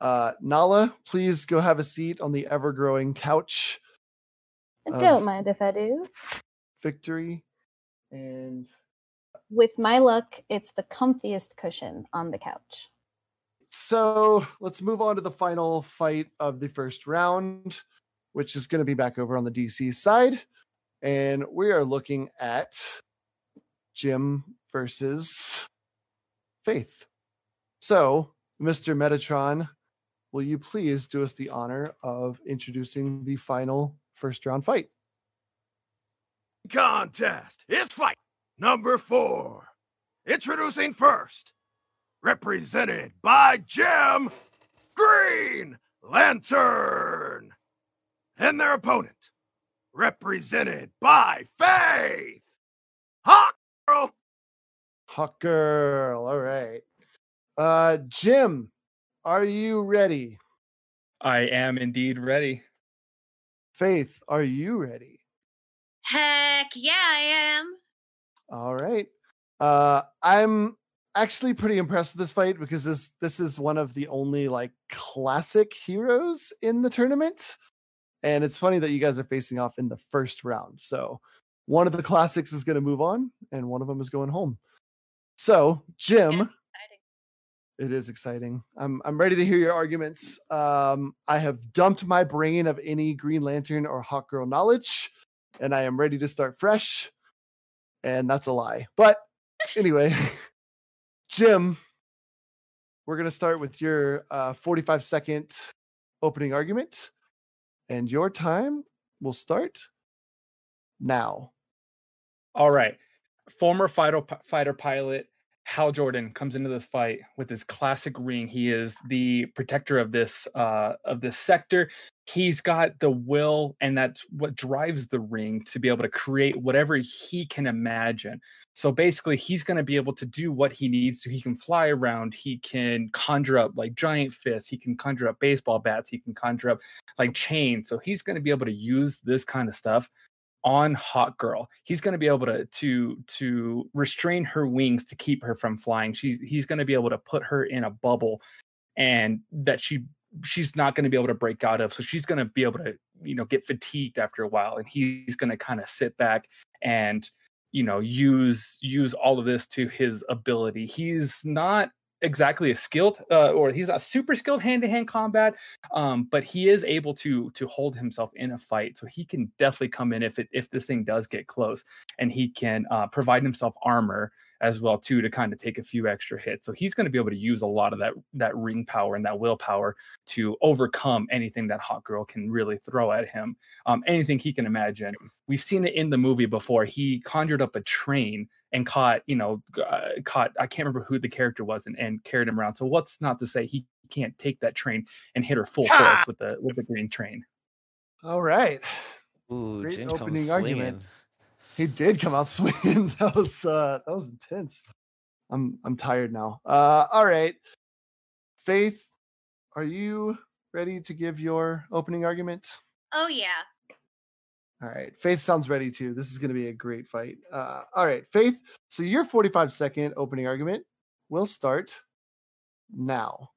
uh Nala, please go have a seat on the ever growing couch I don't mind if I do. victory. And With my luck, it's the comfiest cushion on the couch. So let's move on to the final fight of the first round, which is going to be back over on the DC side. And we are looking at Jim versus Faith. So, Mr. Metatron, will you please do us the honor of introducing the final first round fight? Contest is fight number four. Introducing first, represented by Jim Green Lantern. And their opponent, represented by Faith Hawk Girl. Hawk Girl. All right. Uh, Jim, are you ready? I am indeed ready. Faith, are you ready? Heck yeah, I am. All right. Uh, I'm actually pretty impressed with this fight because this this is one of the only like classic heroes in the tournament. And it's funny that you guys are facing off in the first round. So one of the classics is going to move on, and one of them is going home. So, Jim, it is exciting. I'm I'm ready to hear your arguments. Um, I have dumped my brain of any Green Lantern or Hawk Girl knowledge, and I am ready to start fresh. And that's a lie. But anyway, [LAUGHS] Jim, we're gonna start with your uh, 45 second opening argument, and your time will start now. All right. Former fighter fighter pilot Hal Jordan comes into this fight with his classic ring. He is the protector of this uh of this sector. He's got the will and that's what drives the ring to be able to create whatever he can imagine. So basically he's going to be able to do what he needs. He can fly around, he can conjure up like giant fists, he can conjure up baseball bats, he can conjure up like chains. So he's going to be able to use this kind of stuff on hawk girl he's going to be able to to to restrain her wings to keep her from flying she's he's going to be able to put her in a bubble and that she she's not going to be able to break out of so she's going to be able to you know get fatigued after a while and he's going to kind of sit back and you know use use all of this to his ability. He's not exactly a skilled uh, or he's not super skilled hand-to-hand combat um but he is able to to hold himself in a fight. So he can definitely come in if it if this thing does get close and he can uh, provide himself armor as well too to kind of take a few extra hits. So he's going to be able to use a lot of that that ring power and that willpower to overcome anything that hawk girl can really throw at him um anything he can imagine. We've seen it in the movie before. He conjured up a train and caught you know uh, caught i can't remember who the character was and, and carried him around so what's not to say he can't take that train and hit her full force with the with the green train All right. Ooh, Great Jim comes opening argument. swinging. He did come out [LAUGHS] swinging. That was uh that was intense. I'm I'm tired now. Uh all right. Faith, are you ready to give your opening argument? Oh yeah. All right. Faith sounds ready too. This is going to be a great fight. Uh all right, Faith. So your 45 second opening argument will start now.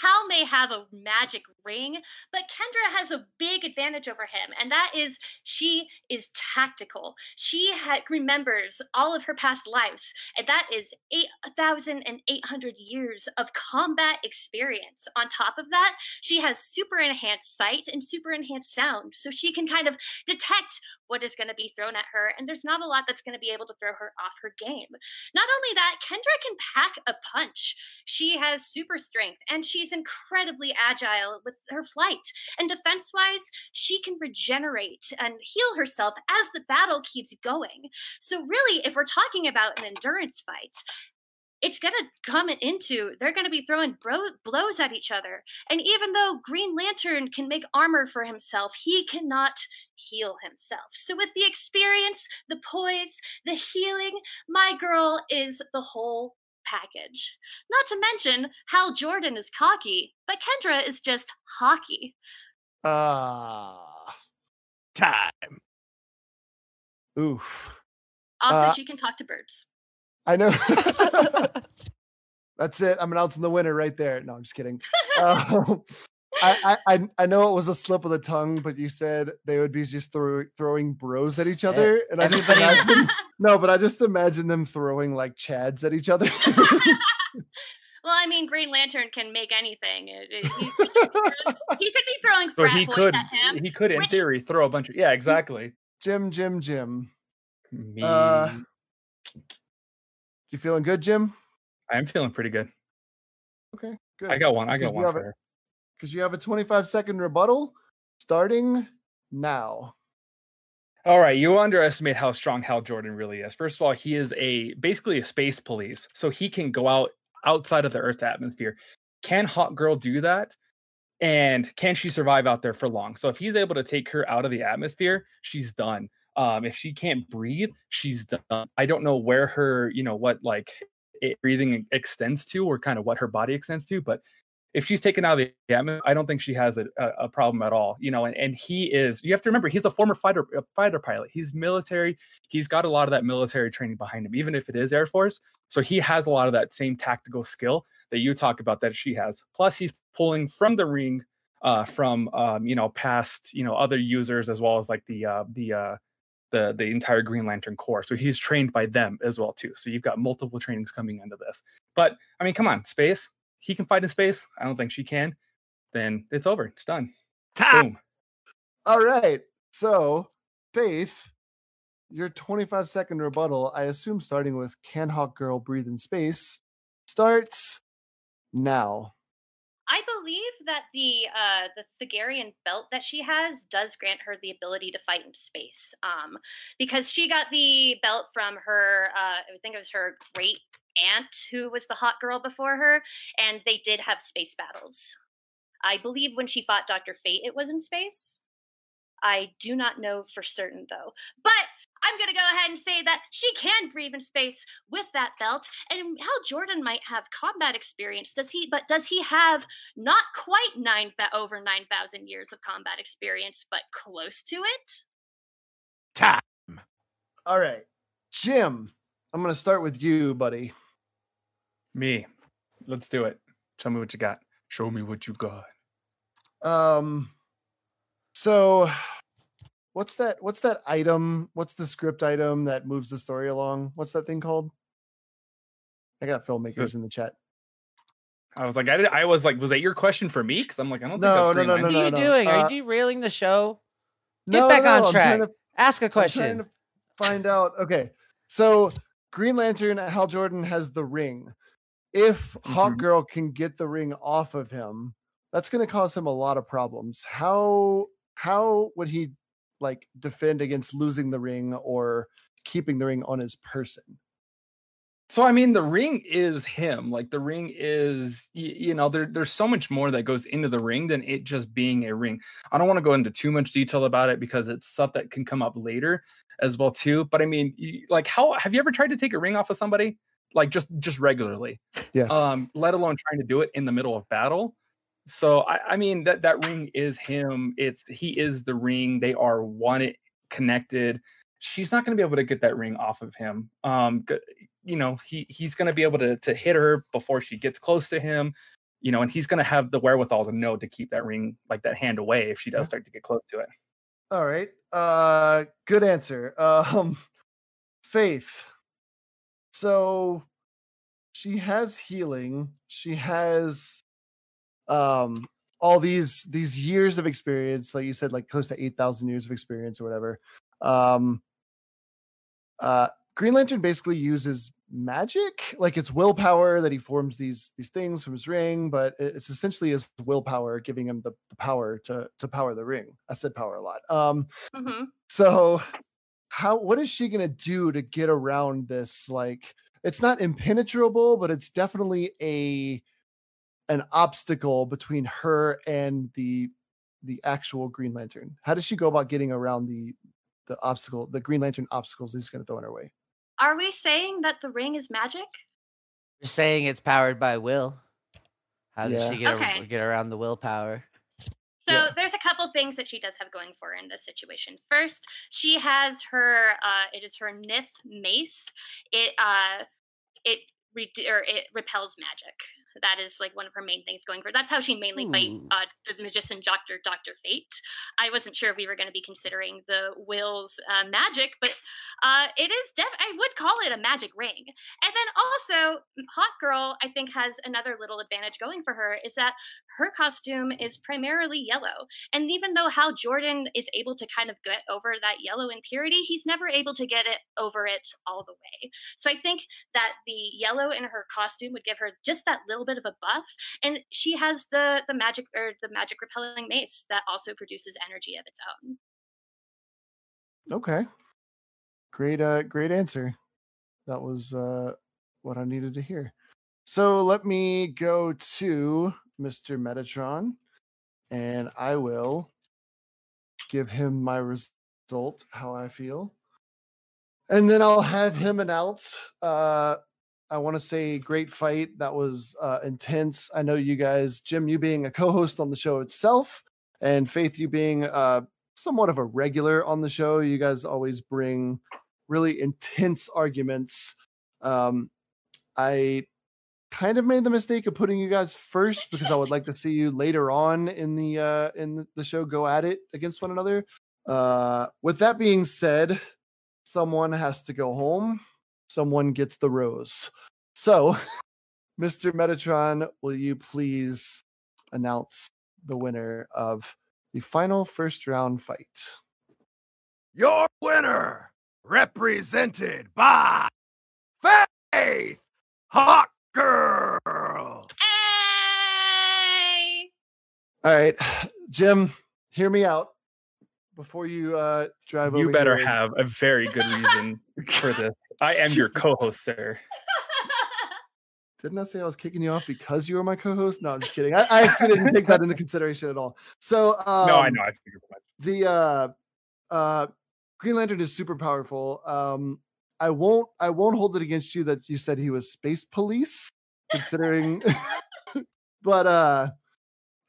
Hal may have a magic ring, but Kendra has a big advantage over him, and that is she is tactical. She ha- remembers all of her past lives, and that is 8,800 years of combat experience. On top of that, she has super enhanced sight and super enhanced sound, so she can kind of detect what is going to be thrown at her, and there's not a lot that's going to be able to throw her off her game. Not only that, Kendra can pack a punch. She has super strength and she's incredibly agile with her flight. And defense wise, she can regenerate and heal herself as the battle keeps going. So, really, if we're talking about an endurance fight, it's going to come into they're going to be throwing bro- blows at each other and even though green lantern can make armor for himself he cannot heal himself so with the experience the poise the healing my girl is the whole package not to mention hal jordan is cocky but kendra is just hockey Ah, Time. oof. also Uh, she can talk to birds I know. [LAUGHS] [LAUGHS] That's it. I'm announcing the winner right there. No, I'm just kidding. Um, I, I I I know it was a slip of the tongue, but you said they would be just throw, throwing bros at each other, and I just everybody- imagine [LAUGHS] no, but I just imagine them throwing like chads at each other. [LAUGHS] well i mean green lantern can make anything It- it- he, [LAUGHS] he could be throwing so frat he boys could at him he could in which- theory throw a bunch of yeah exactly Jim, Jim, Jim. Me, Uh, You feeling good, Jim? i'm feeling pretty good Okay, good. i got one i got one for a- her Because you have a 25 second rebuttal starting now. All right, you underestimate how strong Hal Jordan really is. First of all, he is a basically a space police, so he can go out outside of the Earth's atmosphere. Can Hawk Girl do that? And can she survive out there for long? So if he's able to take her out of the atmosphere, she's done. Um, if she can't breathe, she's done. I don't know where her, you know, what like it, breathing extends to, or kind of what her body extends to, but if she's taken out of the yeah, I don't think she has a, a, problem at all. You know, and, and he is. You have to remember, he's a former fighter a fighter pilot. He's military. He's got a lot of that military training behind him, even if it is Air Force. So he has a lot of that same tactical skill that you talk about that she has. Plus, he's pulling from the ring, uh, from um, you know past you know other users as well as like the uh, the uh, the the entire Green Lantern Corps. So he's trained by them as well too. So you've got multiple trainings coming into this. But I mean, come on, space. He can fight in space. I don't think she can. Then it's over. It's done. Boom. All right. So, Faith, your 25 second rebuttal, I assume starting with Can Hawk Girl Breathe in Space, starts now. I believe that the uh, the Thanagarian belt that she has does grant her the ability to fight in space. Um, because she got the belt from her, uh, I think it was her great aunt who was the hawk girl before her, and they did have space battles. I believe when she fought Doctor Fate, it was in space. I do not know for certain though, but I'm going to go ahead and say that she can breathe in space with that belt. And Hal Jordan might have combat experience. Does he? But does he have not quite nine over nine thousand years of combat experience, but close to it? Time. All right, Jim. I'm going to start with you, buddy. Me. Let's do it. Tell me what you got. Show me what you got. Um. So what's that what's that item what's the script item that moves the story along what's that thing called i got filmmakers in the chat I was like, I did. I was like, was that your question for me? Because I'm like, I don't No, think that's no, Green no, What are you no. doing? Are Uh, you derailing the show? Get No, back no, on I'm track. to- Ask a I'm trying question. to find out okay so green lantern hal jordan has the ring if hawk Mhm. girl can get the ring off of him that's going to cause him a lot of problems how how would he like defend against losing the ring or keeping the ring on his person So I mean, the ring is him. Like the ring is, y- you know, there, there's so much more that goes into the ring than it just being a ring. I don't want to go into too much detail about it because it's stuff that can come up later as well too. But I mean, y- like, how have you ever tried to take a ring off of somebody? Like just just regularly, yes um, let alone trying to do it in the middle of battle. So I, I mean that that ring is him. It's he is the ring. They are one connected. She's not going to be able to get that ring off of him. Um, you know, he he's going to be able to to hit her before she gets close to him. You know, and he's going to have the wherewithal to know to keep that ring like that hand away if she does start to get close to it. All right. Uh good answer. [LAUGHS] Um Faith. So she has healing. She has um all these these years of experience, like you said, like close to eight thousand years of experience or whatever. Um uh Green Lantern basically uses magic, like it's willpower that he forms these these things from his ring, but it's essentially his willpower giving him the, the power to to power the ring. I said power a lot. Um hmm so how what is she to do to get around this? Like it's not impenetrable but it's definitely a an obstacle between her and the the actual green lantern. How does she go about getting around the the obstacle the green lantern obstacles he's going to throw in her way Are we saying that the ring is magic? You're saying it's powered by will. How does Yeah. she get, a- get around the willpower? So Yeah. there's a couple things that she does have going for her in this situation. First, she has her uh it is her Nth mace. It uh it re- or it repels magic. That is like one of her main things going for. That's how she mainly fight uh, the magician Doctor Doctor Fate. I wasn't sure if we were going to be considering the Will's uh, magic, but uh, it is def. I would call it a magic ring. And then also, Hawk Girl, I think, has another little advantage going for her is that her costume is primarily yellow. And even though Hal Jordan is able to kind of get over that yellow impurity, he's never able to get it over it all the way. So I think that the yellow in her costume would give her just that little bit of a buff. And she has the the magic or the magic repelling mace that also produces energy of its own. okay great uh great answer that was uh what i needed to hear so let me go to mr metatron and i will give him my result how i feel and then i'll have him announce uh I want to say great fight. That was uh, intense. I know you guys, Jim, you being a co-host on the show itself, and Faith, you being uh, somewhat of a regular on the show. You guys always bring really intense arguments. Um, I kind of made the mistake of putting you guys first because I would like to see you later on in the uh, in the show go at it against one another. Uh, with that being said, someone has to go home. Someone gets the rose. So, [LAUGHS] Mr. Metatron, will you please announce the winner of the final first round fight? Your winner, represented by Faith Hawk Girl. Hey! All right, Jim, hear me out before you uh drive over. You better here. have a very good reason for [LAUGHS] this. I am your co-host, sir. Didn't I say I was kicking you off because you were my co-host? No, I'm just kidding. I, I actually didn't take that into consideration at all. So um, no, I know. I figured the uh uh Green Lantern is super powerful. Um I won't I won't hold it against you that you said he was space police, considering [LAUGHS] but uh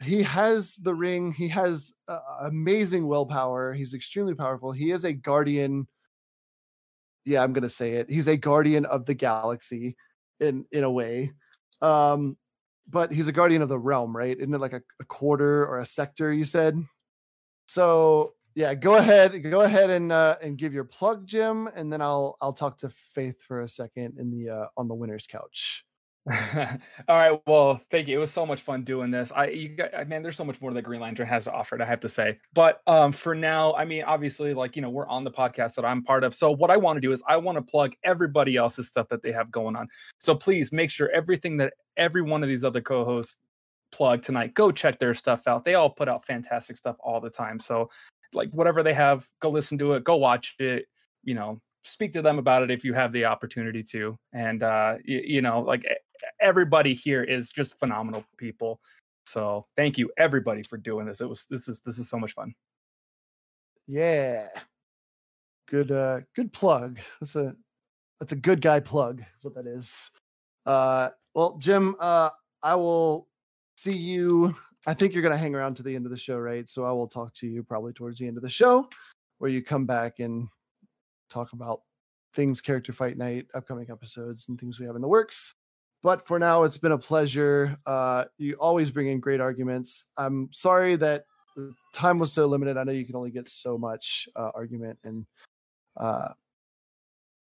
he has the ring, he has uh, amazing willpower, he's extremely powerful. He is a guardian. Yeah, I'm gonna say it. He's a guardian of the galaxy in in a way. Um but he's a guardian of the realm, right? Isn't it like a, a quarter or a sector, you said? So yeah, go ahead, go ahead and uh, and give your plug, Jim, and then I'll I'll talk to Faith for a second in the uh, on the winner's couch. [LAUGHS] All right. Well, thank you. It was so much fun doing this. I, you got, man, there's so much more that Green Lantern has to offer. I have to say. But um, for now, I mean, obviously, like you know, we're on the podcast that I'm part of. So what I want to do is I want to plug everybody else's stuff that they have going on. So please make sure everything that every one of these other co-hosts plug tonight, go check their stuff out. They all put out fantastic stuff all the time. So like whatever they have, go listen to it, go watch it. You know, speak to them about it if you have the opportunity to. And uh, you, you know, like everybody here is just phenomenal people. So thank you everybody for doing this. It was this is this is so much fun. Yeah, good uh good plug. That's a that's a good guy plug. Is what that is. Uh, well, Jim, uh, I will see you. I think you're gonna hang around to the end of the show, right? So I will talk to you probably towards the end of the show, where you come back and talk about things character fight night upcoming episodes and things we have in the works. But for now it's been a pleasure. Uh you always bring in great arguments. I'm sorry that time was so limited. I know you can only get so much uh, argument and uh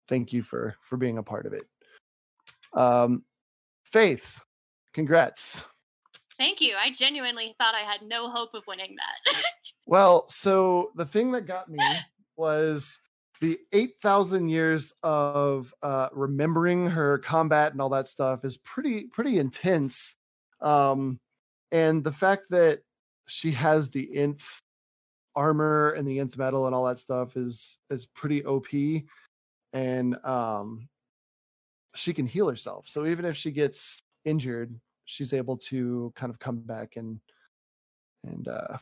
thank you for for being a part of it. Um faith congrats Thank you. I genuinely thought I had no hope of winning that. [LAUGHS] Well, so the thing that got me was the 8,000 years of uh, remembering her combat and all that stuff is pretty, pretty intense. Um, and the fact that she has the nth armor and the nth metal and all that stuff is, is pretty OP. And um, she can heal herself. So even if she gets injured, she's able to kind of come back and, and, uh,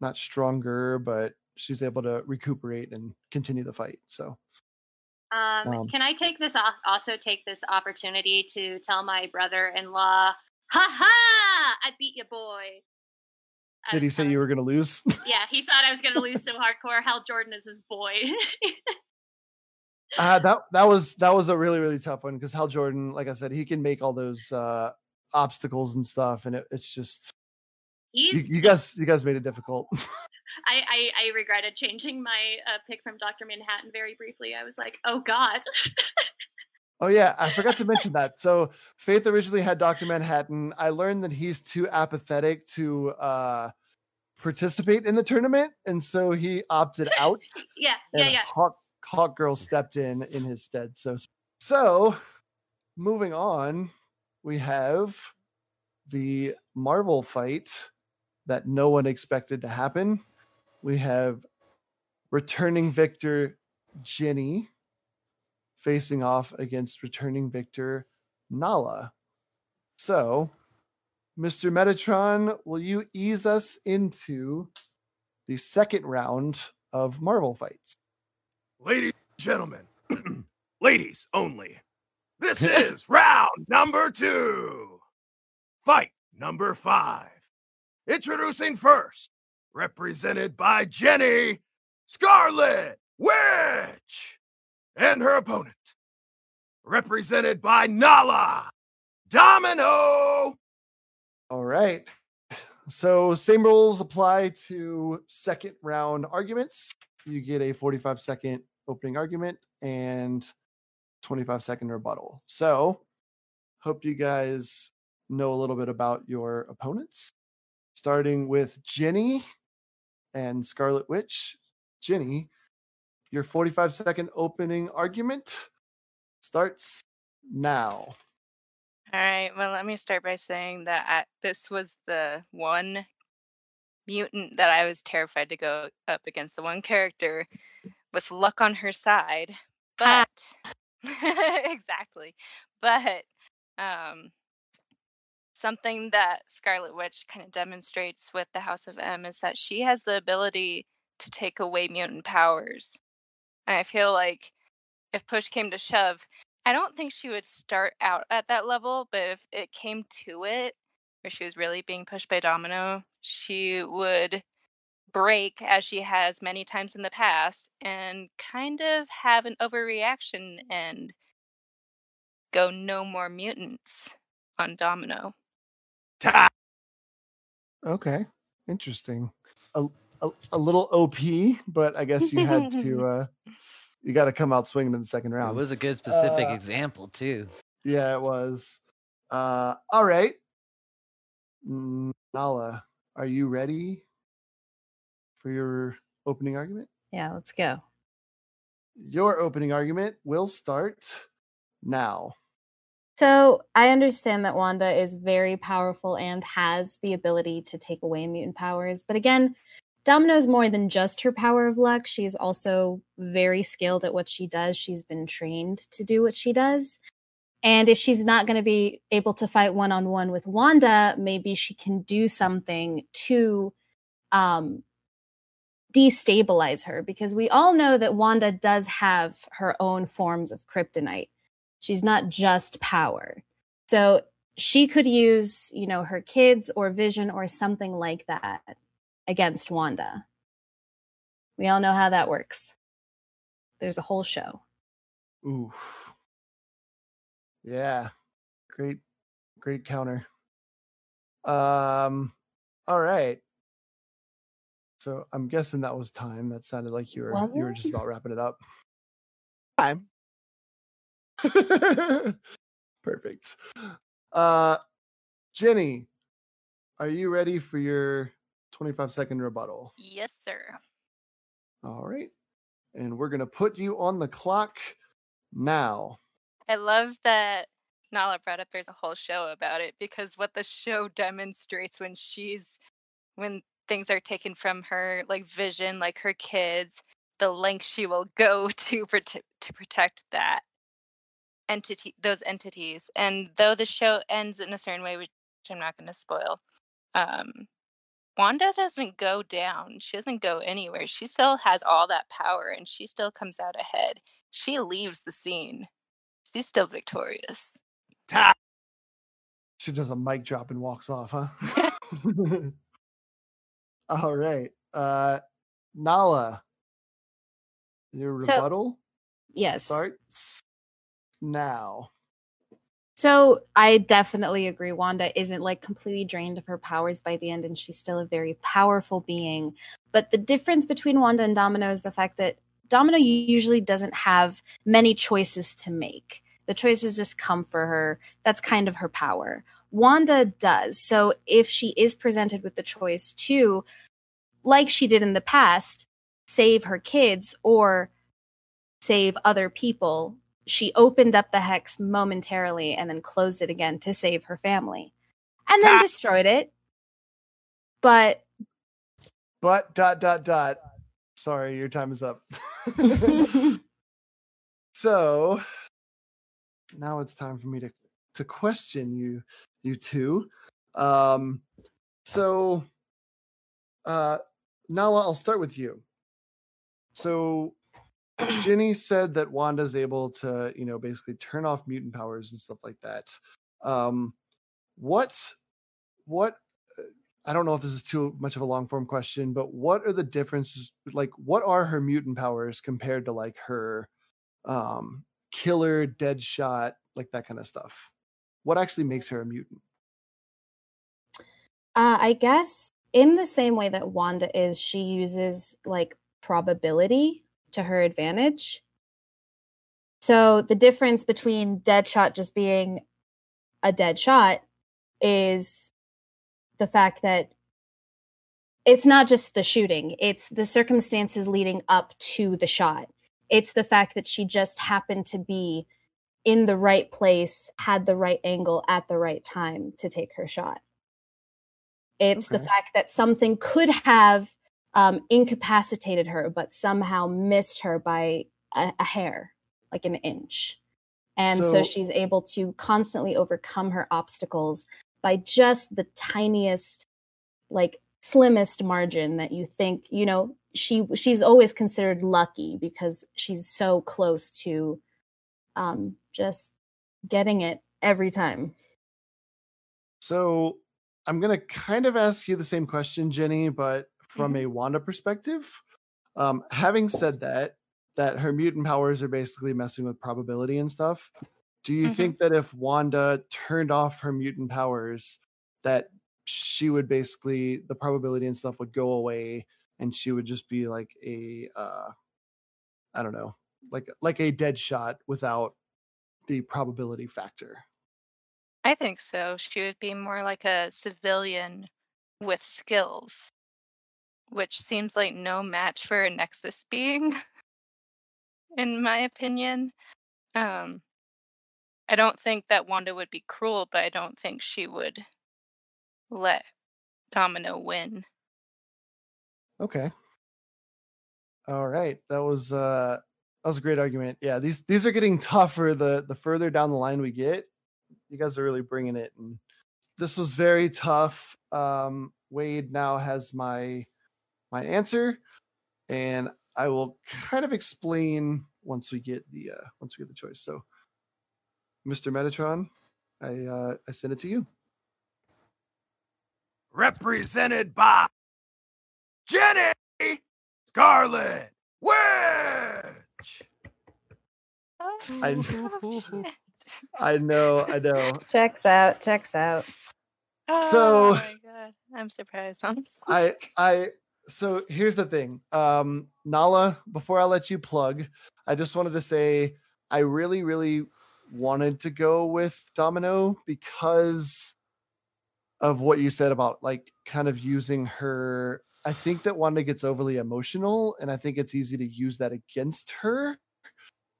not stronger, but she's able to recuperate and continue the fight. So Um, Um, can I take this off? Also, take this opportunity to tell my brother-in-law, "Ha ha! I beat you, boy." I did he say you were going to lose? Yeah, he [LAUGHS] thought I was going to lose so hardcore. Hal Jordan is his boy. [LAUGHS] uh, that that was that was a really really tough one because Hal Jordan, like I said, he can make all those uh, obstacles and stuff, and it, it's just you, you guys you guys made it difficult. [LAUGHS] I, I I regretted changing my uh, pick from Doctor Manhattan very briefly. I was like, oh god. Oh yeah, I forgot to [LAUGHS] mention that. So Faith originally had Doctor Manhattan. I learned that he's too apathetic to uh, participate in the tournament, and so he opted out. [LAUGHS] yeah, yeah, yeah. Hawk Hawk Girl stepped in in his stead. So so moving on, we have the Marvel fight that no one expected to happen. We have returning victor Jenny facing off against returning victor Nala. So, Mr. Metatron, will you ease us into the second round of Marvel fights? Ladies and gentlemen, [CLEARS THROAT] ladies only, This [LAUGHS] is round number two. Fight number five. Introducing first, represented by Jenny Scarlet Witch, and her opponent, represented by Nala Domino. All right. So same rules apply to second round arguments. You get a 45 second opening argument and 25 second rebuttal. So hope you guys know a little bit about your opponents. Starting with Jenny and Scarlet Witch. Jenny, your 45 second opening argument starts now. All right. Well, let me start by saying that I, this was the one mutant that I was terrified to go up against, the one character with luck on her side. But [LAUGHS] exactly. But um something that Scarlet Witch kind of demonstrates with the House of M is that she has the ability to take away mutant powers. And I feel like if push came to shove, I don't think she would start out at that level, but if it came to it, where she was really being pushed by Domino, she would break as she has many times in the past and kind of have an overreaction and go no more mutants on Domino. Okay. Interesting. A, a, a little OP, but I guess you had to [LAUGHS] uh you got to come out swinging in the second round. It was a good specific Uh, example too. Yeah, it was. Uh all right. Nala, are you ready for your opening argument? Yeah, let's go. Your opening argument will start now. So I understand that Wanda is very powerful and has the ability to take away mutant powers. But again, Domino's more than just her power of luck. She's also very skilled at what she does. She's been trained to do what she does. And if she's not going to be able to fight one on one with Wanda, maybe she can do something to um, destabilize her because we all know that Wanda does have her own forms of kryptonite. She's not just power. So she could use, you know, her kids or vision or something like that against Wanda. We all know how that works. There's a whole show. Oof. Yeah. Great great counter. Um all right. So I'm guessing that was time. That sounded like you were Was you were just about wrapping it up. Time. [LAUGHS] Perfect. Uh Jenny, are you ready for your 25 second rebuttal? Yes, sir. All right. And we're going to put you on the clock now. I love that Nala brought up there's a whole show about it because what the show demonstrates when she's when things are taken from her, like vision, like her kids, the length she will [LAUGHS] go to prote- to protect that entity, those entities. And though the show ends in a certain way, which I'm not going to spoil, um, Wanda doesn't go down. She doesn't go anywhere. She still has all that power, and she still comes out ahead. She leaves the scene. She's still victorious. She does a mic drop and walks off, huh? [LAUGHS] [LAUGHS] All right. Uh Nala. Your So- rebuttal Yes. starts now. So I definitely agree. Wanda isn't like completely drained of her powers by the end, and she's still a very powerful being. But the difference between Wanda and Domino is the fact that Domino usually doesn't have many choices to make. The choices just come for her. That's kind of her power. Wanda does. So if she is presented with the choice to, like she did in the past, save her kids or save other people, she opened up the hex momentarily and then closed it again to save her family and then Ah. destroyed it. But But dot dot dot. Sorry, your time is up. [LAUGHS] [LAUGHS] so now it's time for me to to question you you two. Um so uh Nala, I'll start with you. So [CLEARS THROAT] Jenny said that Wanda's able to, you know, basically turn off mutant powers and stuff like that. Um, what, what? uh, I don't know if this is too much of a long form question, but what are the differences? Like, what are her mutant powers compared to like her um, killer, dead shot, like that kind of stuff? What actually makes her a mutant? Uh, I guess in the same way that Wanda is, she uses like probability to her advantage. So the difference between Deadshot just being a dead shot is the fact that it's not just the shooting, it's the circumstances leading up to the shot. It's the fact that she just happened to be in the right place, had the right angle at the right time to take her shot. It's the fact that something could have um, incapacitated her, but somehow missed her by a, a hair, like an inch. And so, So- she's able to constantly overcome her obstacles by just the tiniest, like slimmest margin that you think, you know, she she's always considered lucky because she's so close to um just getting it every time. So I'm gonna kind of ask you the same question, Jenny, but from Mm-hmm. a Wanda perspective. Um, having said that, that her mutant powers are basically messing with probability and stuff. Do you Mm-hmm. Mhm. think that if Wanda turned off her mutant powers, that she would basically the probability and stuff would go away, and she would just be like a, uh, I don't know, like like a dead shot without the probability factor? I think so. She would be more like a civilian with skills, which seems like no match for a Nexus being, [LAUGHS] in my opinion. Um, I don't think that Wanda would be cruel, but I don't think she would let Domino win. Okay. All right. That was uh that was a great argument. Yeah, these these are getting [LAUGHS] tougher the the further down the line we get. You guys are really bringing it and this was very tough. Um Wade now has my my answer and I will kind of explain once we get the uh once we get the choice. So Mr. Metatron, I uh I send it to you. Represented by Jenny Scarlet Witch. I Oh, shit. [LAUGHS] I know, I know. Checks out, checks out. So- oh my god, I'm surprised. [LAUGHS] Honestly, I I so here's the thing. Um Nala, before I let you plug, I just wanted to say I really, really wanted to go with Domino because of what you said about like kind of using her. I think that Wanda gets overly emotional, and I think it's easy to use that against her.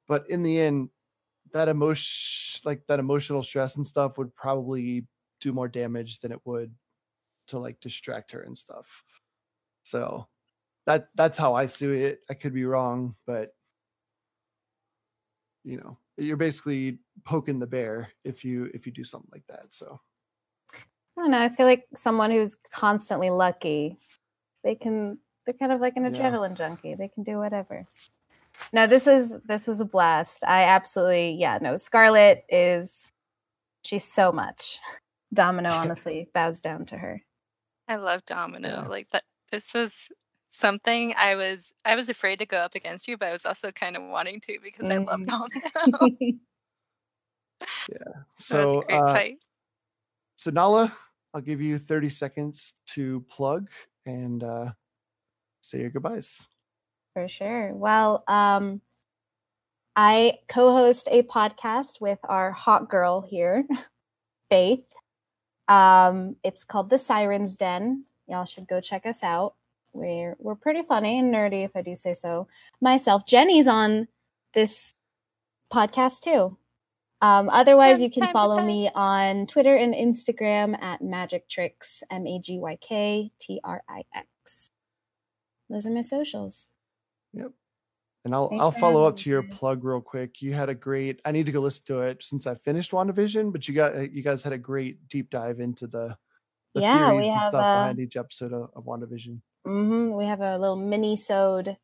But in the end, that emotion like that emotional stress and stuff would probably do more damage than it would to like distract her and stuff. So that that's how I see it. I could be wrong, but you know, you're basically poking the bear if you if you do something like that. So I don't know. I feel like someone who's constantly lucky, they can. They're kind of like an Yeah. adrenaline junkie. They can do whatever. No, this is this was a blast. I absolutely yeah. No, Scarlet is she's so much. Domino [LAUGHS] honestly bows down to her. I love Domino. Yeah. Like that. This was something I was. I was afraid to go up against you, but I was also kind of wanting to because I love Mhm. Domino. [LAUGHS] It [LAUGHS] was so a great uh, fight. so Nala, I'll give you 30 seconds to plug and uh say your goodbyes. For sure. Well, um, I co-host a podcast with our hot girl here, [LAUGHS] Faith. Um, it's called The Sirens Den. Y'all should go check us out. We're we're pretty funny and nerdy, if I do say so myself. Jenny's on this podcast too. Um, otherwise, you can follow me on Twitter and Instagram at Magic Tricks, M A G Y K T R I X. Those are my socials. Yep. And I'll Thanks I'll follow up me, to your plug real quick. You had a great. I need to go listen to it since I finished WandaVision, but you got uh, you guys had a great deep dive into the the Yeah, theories we and have, stuff uh, behind each episode of, of WandaVision. hmm We have a little mini sode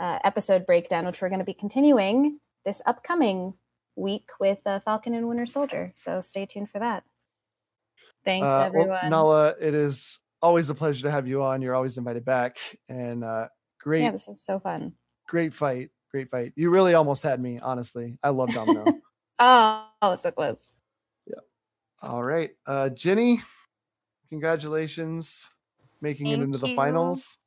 uh, episode breakdown, which we're going to be continuing this upcoming week with uh, Falcon and Winter Soldier. So stay tuned for that. Thanks, Uh, well, everyone. Nala, it is always a pleasure to have you on. You're always invited back, and uh, great, yeah, this is so fun. great fight, great fight. You really almost had me, honestly. I love Domino. [LAUGHS] Oh, so close. Yeah. All right, uh, Jenny, congratulations, making it Thank into the finals.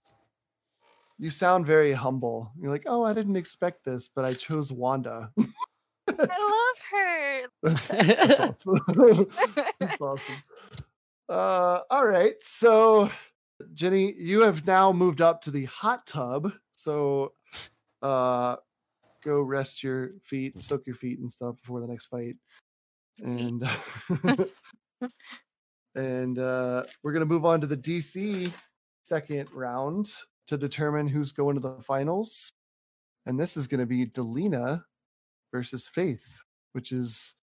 You sound very humble. You're like, oh, I didn't expect this, but I chose Wanda. [LAUGHS] I love her. [LAUGHS] That's, [LAUGHS] that's awesome. [LAUGHS] that's awesome. Uh, all right. So, Jenny, you have now moved up to the hot tub. So, uh, go rest your feet, soak your feet and stuff before the next fight. And and uh, we're gonna move on to the DC second round to determine who's going to the finals. And this is gonna be Delina versus Faith, which is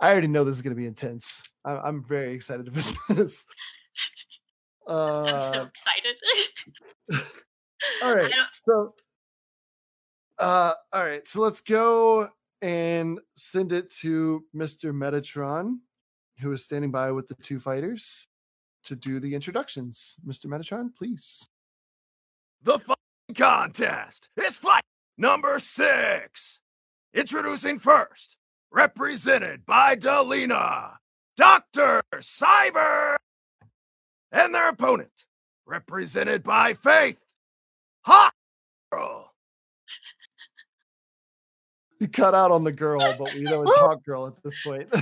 I already know this is gonna be intense. I- I'm very excited about [LAUGHS] this. I'm so Uh, excited. [LAUGHS] [LAUGHS] all right. So, uh, all right. So let's go and send it to Mr. Metatron, who is standing by with the two fighters to do the introductions. Mr. Metatron, please. The fighting contest is fight number six. Introducing first, represented by Delina, Dr. Cyber, and their opponent, represented by Faith, Hot Girl. You cut out on the girl, but we know it's [LAUGHS] Hawk Girl at this point. [LAUGHS]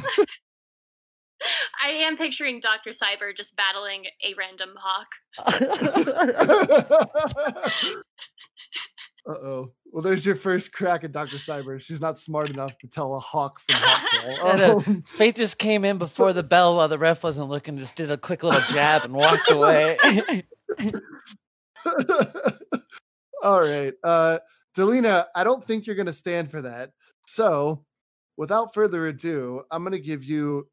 I am picturing Dr. Cyber just battling a random hawk. [LAUGHS] uh oh. Well, there's your first crack at Dr. Cyber. She's not smart enough to tell a hawk from Hawk. [LAUGHS] Uh, Um, Faith just came in before the bell while the ref wasn't looking, just did a quick little jab and walked away. [LAUGHS] All right. Uh Delina, I don't think you're gonna stand for that. So without further ado, I'm gonna give you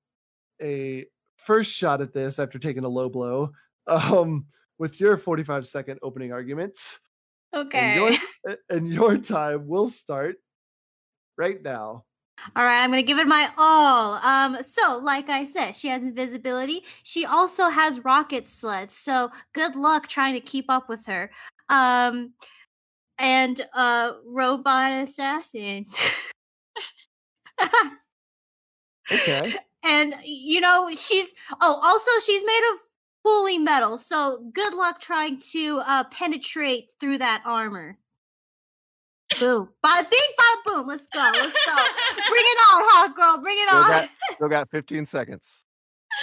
a first shot at this after taking a low blow. Um with your 45 second opening arguments. And Okay. [LAUGHS] your, and your time will start right now. All right, I'm gonna give it my all. Um, so like I said, she has invisibility. She also has rocket sleds. So good luck trying to keep up with her. Um, and uh, robot assassins. [LAUGHS] Okay. and you know she's oh also she's made of fully metal. So good luck trying to uh penetrate through that armor. Boom. Bada bing, bada boom. Let's go. Let's go. [LAUGHS] Bring it on, hot girl. Bring it Still on. got, [LAUGHS] still got 15 seconds.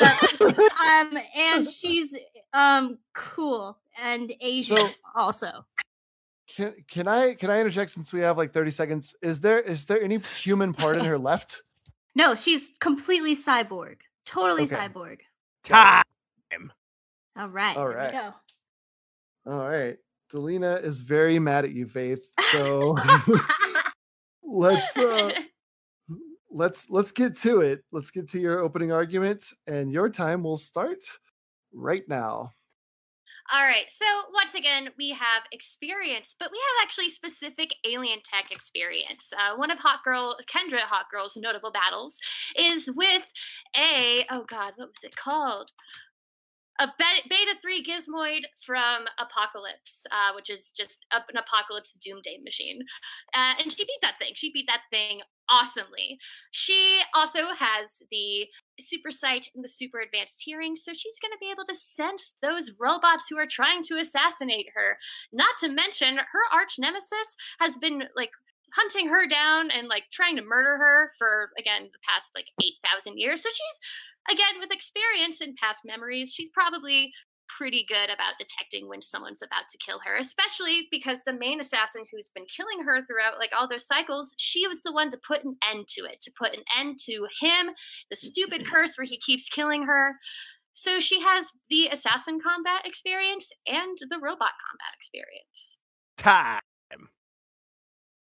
um, and [LAUGHS] she's um cool and Asian So- also. Can can I can I interject since we have like 30 seconds? Is there is there any human part in her left? No, she's completely cyborg. Totally Okay. cyborg. Time. All right. All here right. We go. All right. Delina is very mad at you, Faith. So [LAUGHS] [LAUGHS] let's uh let's let's get to it. Let's get to your opening arguments and your time will start right now. All right, so once again, we have experience, but we have actually specific alien tech experience. Uh, one of Hot Girl, Kendra Hot Girl's notable battles is with a, oh God, what was it called? A Beta, Beta 3 Gizmoid from Apokolips, uh, which is just an Apokolips Doomday machine. Uh, and she beat that thing. She beat that thing awesomely. She also has the super sight and the super advanced hearing, so she's going to be able to sense those robots who are trying to assassinate her. Not to mention, her arch nemesis has been like hunting her down and like trying to murder her for again the past like 8,000 years. So she's again with experience and past memories, she's probably pretty good about detecting when someone's about to kill her, especially because the main assassin who's been killing her throughout like all those cycles, she was the one to put an end to it, to put an end to him, the stupid [LAUGHS] curse where he keeps killing her. So she has the assassin combat experience and the robot combat experience. Time.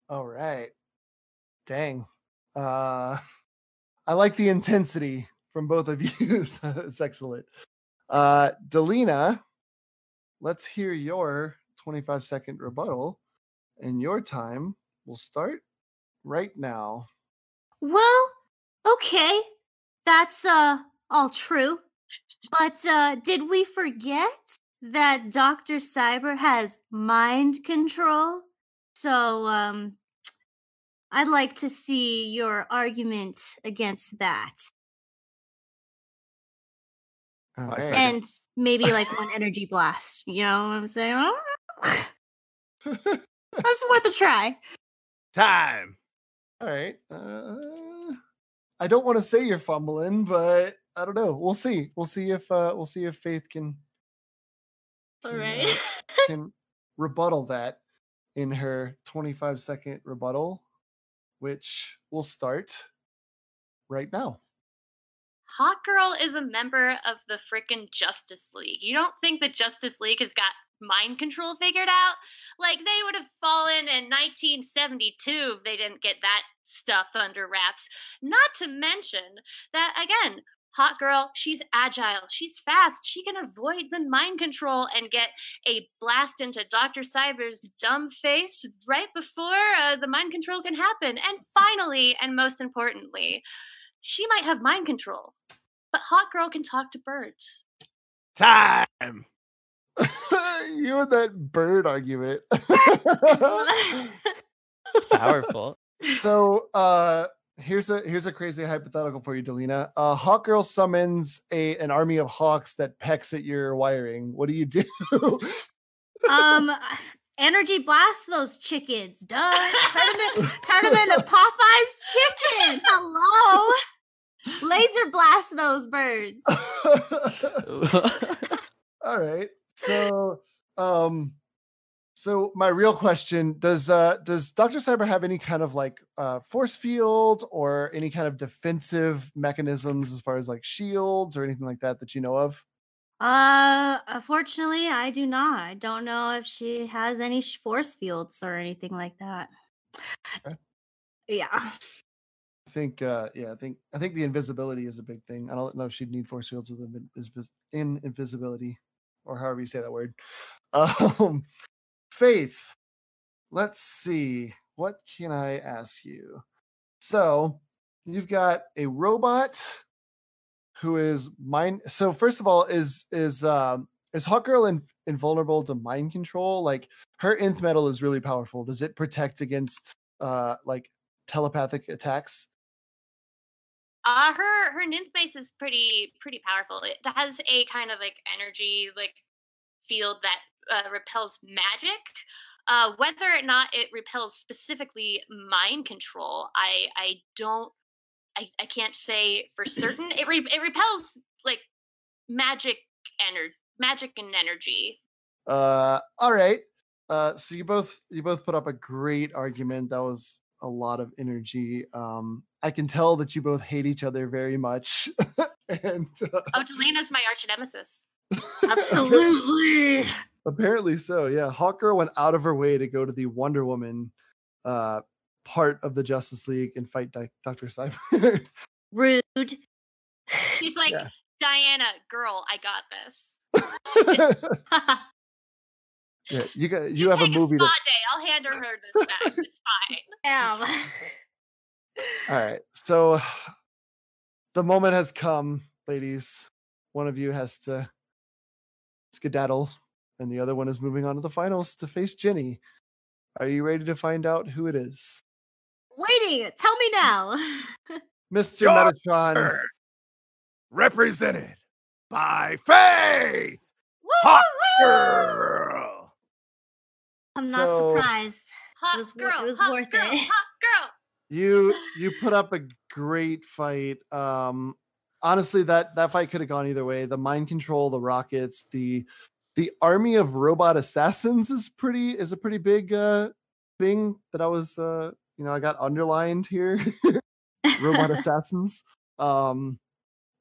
All right. Dang. Uh [LAUGHS] I like the intensity from both of [LAUGHS] you. it's excellent. Uh Delina, let's hear your 25 second rebuttal and your time will start right now. Well, okay. That's uh all true. But uh did we forget that Dr. Cyber has mind control? So um I'd like to see your argument against that. All Five right. seconds. And maybe like one [LAUGHS] energy blast. You know what I'm saying? [LAUGHS] That's worth a try. Time. All right. Uh, I don't want to say you're fumbling, but I don't know. We'll see. We'll see if uh, we'll see if Faith can All right. can, uh, can [LAUGHS] rebuttal that in her 25 second rebuttal, which will start right now. Hot Girl is a member of the frickin' Justice League. You don't think the Justice League has got mind control figured out? Like they would have fallen in 1972 if they didn't get that stuff under wraps. Not to mention that again, Hot girl, she's agile, she's fast, she can avoid the mind control and get a blast into Dr. Cyber's dumb face right before uh, the mind control can happen. And finally, and most importantly, she might have mind control, but Hot Girl can talk to birds. Time. [LAUGHS] you and that bird argument. [LAUGHS] [LAUGHS] Powerful. so uh here's a here's a crazy hypothetical for you, Delina. Uh Hawk Girl summons a an army of hawks that pecks at your wiring. What do you do? um [LAUGHS] energy blast those chickens duh turn [LAUGHS] them, turn them into popeye's chicken hello laser blast those birds [LAUGHS] All right. So um so my real question does uh does Dr. Cyber have any kind of like uh force field or any kind of defensive mechanisms as far as like shields or anything like that that you know of? uh unfortunately i do not i don't know if she has any force fields or anything like that Okay. yeah I think uh yeah, I think I think the invisibility is a big thing. I don't know if she'd need force fields with in invisibility or however you say that word. [LAUGHS] Um Faith. Let's see. What can I ask you? So, you've got a robot who is mind so first of all is is um is Hawk Girl in, invulnerable to mind control? Like her nth metal is really powerful. Does it protect against uh like telepathic attacks? Uh her her Nth mace is pretty pretty powerful. It has a kind of like energy like field that uh, repels magic. Uh, whether or not it repels specifically mind control, I I don't I, I can't say for [CLEARS THROAT] certain. It re- it repels like magic energy, magic and energy. Uh, all right. Uh, so you both you both put up a great argument. That was a lot of energy. Um, I can tell that you both hate each other very much, [LAUGHS] and uh, Oh, Delina's my arch nemesis. [LAUGHS] absolutely apparently so. Yeah, Hawker went out of her way to go to the Wonder Woman uh, part of the Justice League and fight Di- Doctor Cyber. [LAUGHS] rude She's like, Yeah. Diana, girl, I got this. [LAUGHS] yeah, you got you have a Take movie. spa That's, day. I'll hand her her this back. It's [LAUGHS] fine. Damn. all right, so [SIGHS] the moment has come, ladies. One of you has to skedaddle, and the other one is moving on to the finals to face Jenny. Are you ready to find out who it is? waiting tell me now [LAUGHS] Mr. Your Metatron. Represented by Faith. Hot girl. i'm not So- surprised Hot was girl. it was hot worth girl, it. Hot girl. You [LAUGHS] you put up a great fight. Um honestly that that fight could have gone either way. The mind control, the rockets, the the army of robot assassins is pretty is a pretty big uh thing that I was uh you know I got underlined here. [LAUGHS] robot [LAUGHS] assassins. Um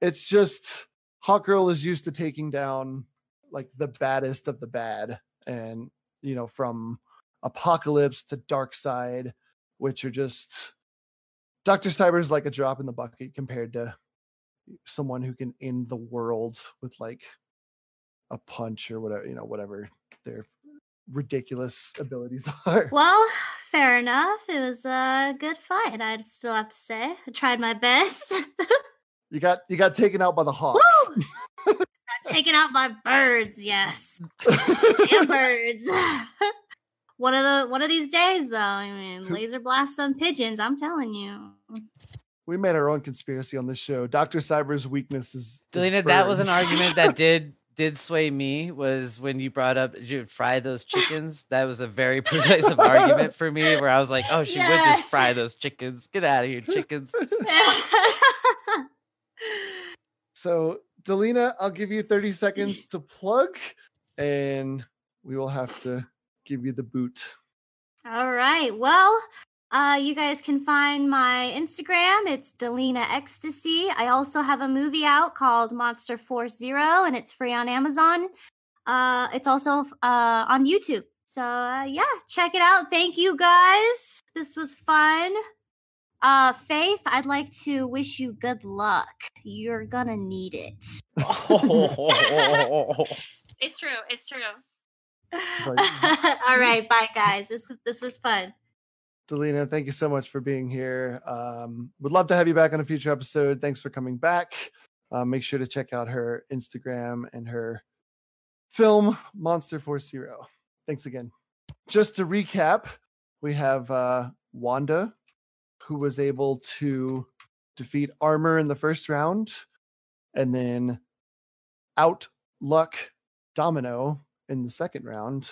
it's just Hawk Girl is used to taking down like the baddest of the bad and you know from Apokolips to Darkseid which are just Dr. Cyber's like a drop in the bucket compared to someone who can end the world with like a punch or whatever, you know, whatever their ridiculous abilities [LAUGHS] are. Well, fair enough. It was a good fight. I'd still have to say I tried my best. [LAUGHS] You got you got taken out by the hawks. Taken out by birds. Yes, [LAUGHS] Damn birds. one of the one of these days, though. I mean, laser blast some pigeons. I'm telling you. We made our own conspiracy on this show. Doctor Cyber's weakness is, is Delina, that was an argument that did did sway me was when you brought up you would fry those chickens. That was a very [LAUGHS] persuasive argument for me where I was like, oh, she would just fry those chickens. Get out of here, chickens. [LAUGHS] So, Delina, I'll give you 30 seconds to plug, and we will have to give you the boot. All right. Well, uh, you guys can find my Instagram. It's Delina Ecstasy. I also have a movie out called Monster Force Zero, and it's free on Amazon. Uh, it's also uh, on YouTube. So uh, yeah, check it out. Thank you guys. This was fun. Uh, Faith, I'd like to wish you good luck. You're gonna need it. [LAUGHS] It's true. It's true. [LAUGHS] All right, bye guys. This this was fun. Delina, thank you so much for being here. Um, would love to have you back on a future episode. Thanks for coming back. Uh, make sure to check out her Instagram and her film, Monster Force Zero. Thanks again. Just to recap, we have uh, Wanda, who was able to defeat Armor in the first round, and then out luck Domino in the second round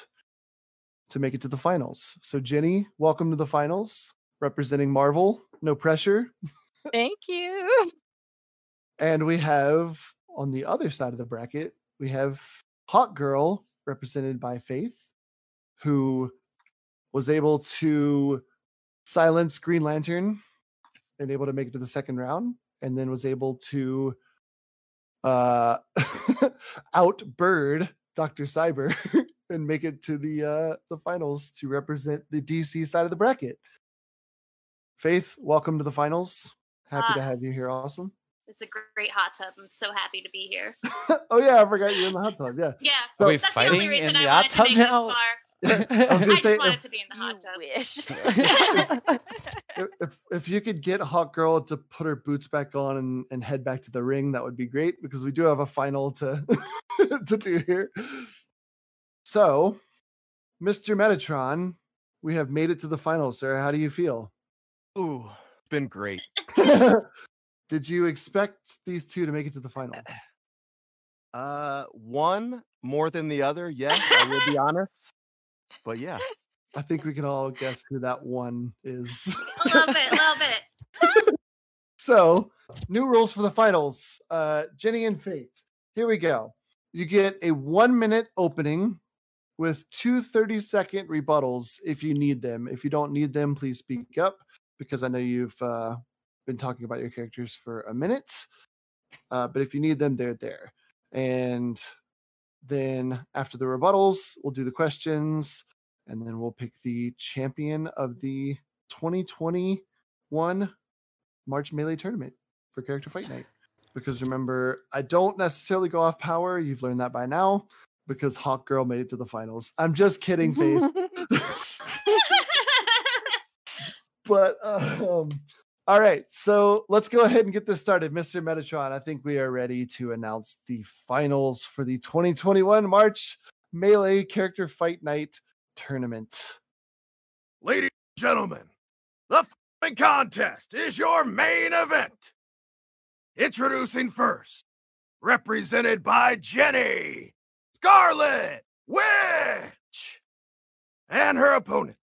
to make it to the finals. So, Jenny, welcome to the finals, representing Marvel. No pressure. Thank you. And we have on the other side of the bracket, we have Hot Girl, represented by Faith, who was able to silence Green Lantern and able to make it to the second round, and then was able to uh [LAUGHS] outbird Dr. Cyber [LAUGHS] and make it to the uh the finals to represent the DC side of the bracket. Faith, welcome to the finals. Happy to Ah. have you here. Awesome. It's a great hot tub. I'm so happy to be here. [LAUGHS] oh yeah, I forgot you in the hot tub. Yeah. [LAUGHS] Yeah, Are we that's the only fighting reason in I the wanted hot tub now? [LAUGHS] I was I just say wanted if, to be in the hot tub. Wish. if if you could get Hot Girl to put her boots back on and, and head back to the ring, that would be great because we do have a final to to do here. So, Mr. Metatron, we have made it to the finals, sir. How do you feel? Ooh, it's been great. [LAUGHS] Did you expect these two to make it to the final? Uh, one more than the other. Yes, I will be honest. But yeah, I think we can all guess who that one is. A little bit, a little bit. [LAUGHS] So, new rules for the finals. Uh, Jenny and Faith. Here we go. You get a one minute opening with two 30 second rebuttals if you need them. If you don't need them, please speak up because I know you've uh, been talking about your characters for a minute. Uh, but if you need them, they're there. And then after the rebuttals, we'll do the questions and then we'll pick the champion of the 2021 March Melee tournament for Character Fight Night. Because remember, I don't necessarily go off power. You've learned that by now because Hawk Girl made it to the finals. I'm just kidding, Faith. [LAUGHS] but um, all right, so let's go ahead and get this started, Mr. Metatron. I think we are ready to announce the finals for the 2021 March Melee Character Fight Night tournament. Ladies and gentlemen, the following contest is your main event. Introducing first, represented by Jenny Scarlet Witch, and her opponent,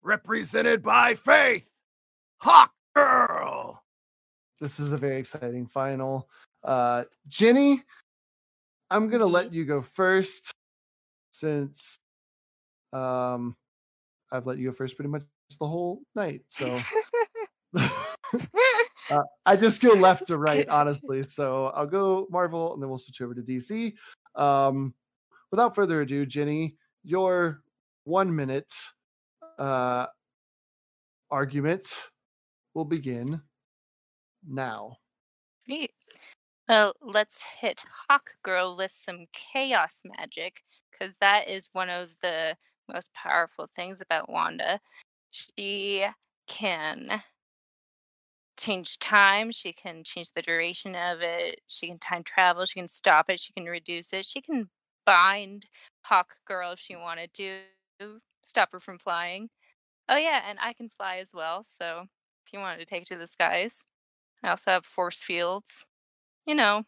represented by Faith Hawk Girl. This is a very exciting final. Uh, Jenny, I'm gonna let you go first since um, I've let you go first pretty much the whole night. So [LAUGHS] uh, I just go left to right, honestly. So I'll go Marvel and then we'll switch over to DC. Um, without further ado, Jenny, your one minute uh, argument will begin now. Great. Well, let's hit Hawk Girl with some chaos magic because that is one of the most powerful things about Wanda. She can change time, she can change the duration of it, she can time travel, she can stop it, she can reduce it, she can bind Hawk Girl if she wanted to, stop her from flying. Oh yeah, and I can fly as well, so if you wanted to take to the skies. I also have force fields. You know,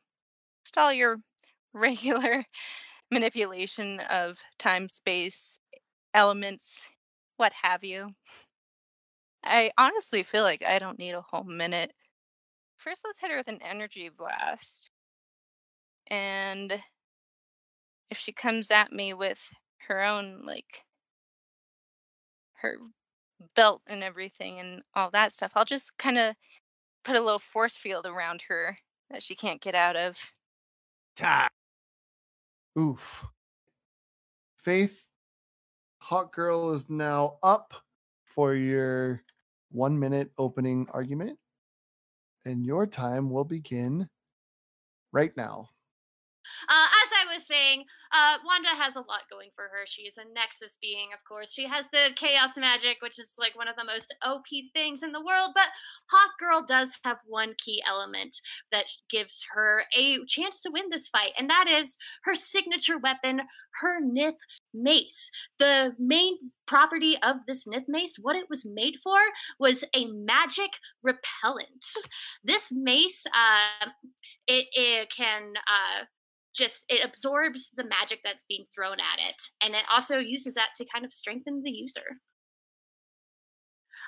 just all your [LAUGHS] regular manipulation of time, space, elements, what have you. I honestly feel like I don't need a whole minute. First, let's hit her with an energy blast. And if she comes at me with her own, like, her belt and everything and all that stuff, I'll just kind of put a little force field around her that she can't get out of. Ta. Oof. Faith, Hot Girl is now up for your one minute opening argument. And your time will begin right now. Uh, Was saying, uh, Wanda has a lot going for her. She is a Nexus being, of course. She has the chaos magic, which is like one of the most OP things in the world. But Hawk Girl does have one key element that gives her a chance to win this fight, and that is her signature weapon, her Nth mace. The main property of this Nth mace, what it was made for, was a magic repellent. This mace, uh, it, it can uh, just it absorbs the magic that's being thrown at it and it also uses that to kind of strengthen the user.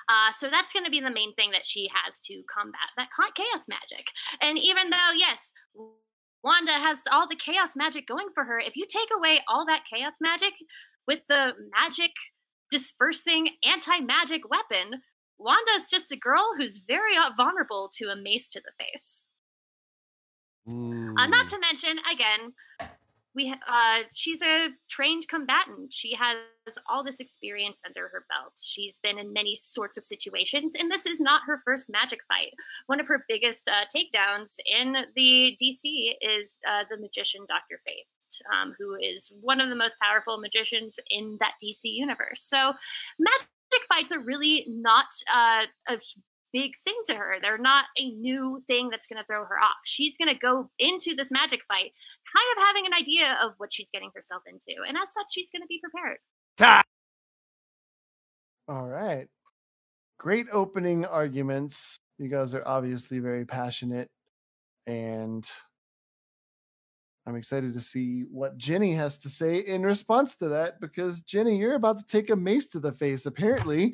Uh, so that's going to be the main thing that she has to combat that chaos magic. And even though yes wanda has all the chaos magic going for her if you take away all that chaos magic with the magic dispersing anti-magic weapon wanda's just a girl who's very uh, vulnerable to a mace to the face uh, not to mention, again, we uh, she's a trained combatant. She has all this experience under her belt. She's been in many sorts of situations, and this is not her first magic fight. One of her biggest uh, takedowns in the DC is uh, the magician Doctor Fate. Um, who is one of the most powerful magicians in that DC universe? So, magic fights are really not uh, a big thing to her. They're not a new thing that's going to throw her off. She's going to go into this magic fight kind of having an idea of what she's getting herself into. And as such, she's going to be prepared. Time. All right. Great opening arguments. You guys are obviously very passionate. And I'm excited to see what Jenny has to say in response to that because, Jenny, you're about to take a mace to the face, apparently,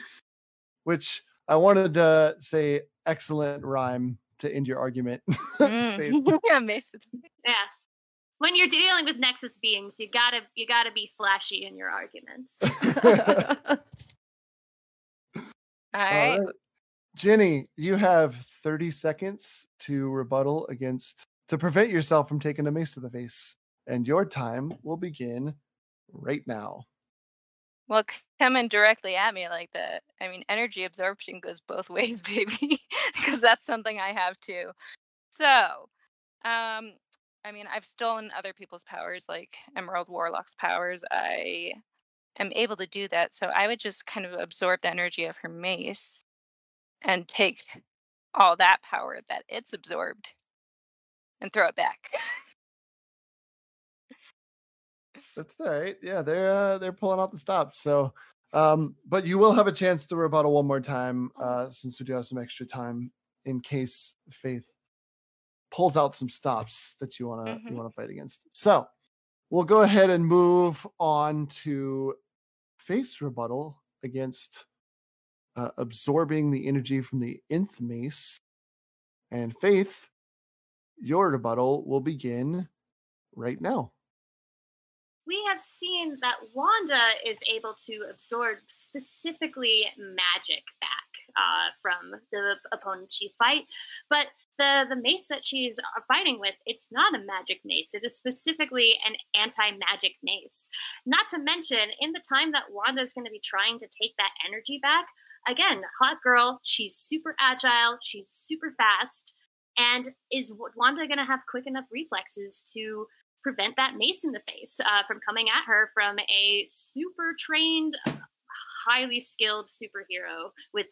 which I wanted to say excellent rhyme to end your argument. [LAUGHS] Mm. [LAUGHS] yeah, Mason. Yeah. When you're dealing with Nexus beings, you gotta you gotta be flashy in your arguments. [LAUGHS] All right. All right. Jenny, you have 30 seconds to rebuttal against to prevent yourself from taking a mace to the face. And your time will begin right now. Well, coming directly at me like that, I mean, energy absorption goes both [LAUGHS] ways, baby, because that's something I have too. So, um, I mean, I've stolen other people's powers, like Emerald Warlock's powers. I am able to do that. So I would just kind of absorb the energy of her mace and take all that power that it's absorbed and throw it back. [LAUGHS] That's all right. Yeah, they're uh, they're pulling out the stops. So, um, but you will have a chance to rebuttal one more time uh, since we do have some extra time in case Faith pulls out some stops that you want to you to fight against. So, we'll go ahead and move on to face rebuttal against uh, absorbing the energy from the nth mace. And Faith, your rebuttal will begin right now. We have seen that Wanda is able to absorb specifically magic back uh, from the opponent she fight, but the the mace that she's uh, fighting with, it's not a magic mace. It is specifically an anti-magic mace. Not to mention, in the time that Wanda is going to be trying to take that energy back, again, hot girl, she's super agile, she's super fast, and is Wanda going to have quick enough reflexes to prevent that mace in the face uh, from coming at her from a super trained, highly skilled superhero with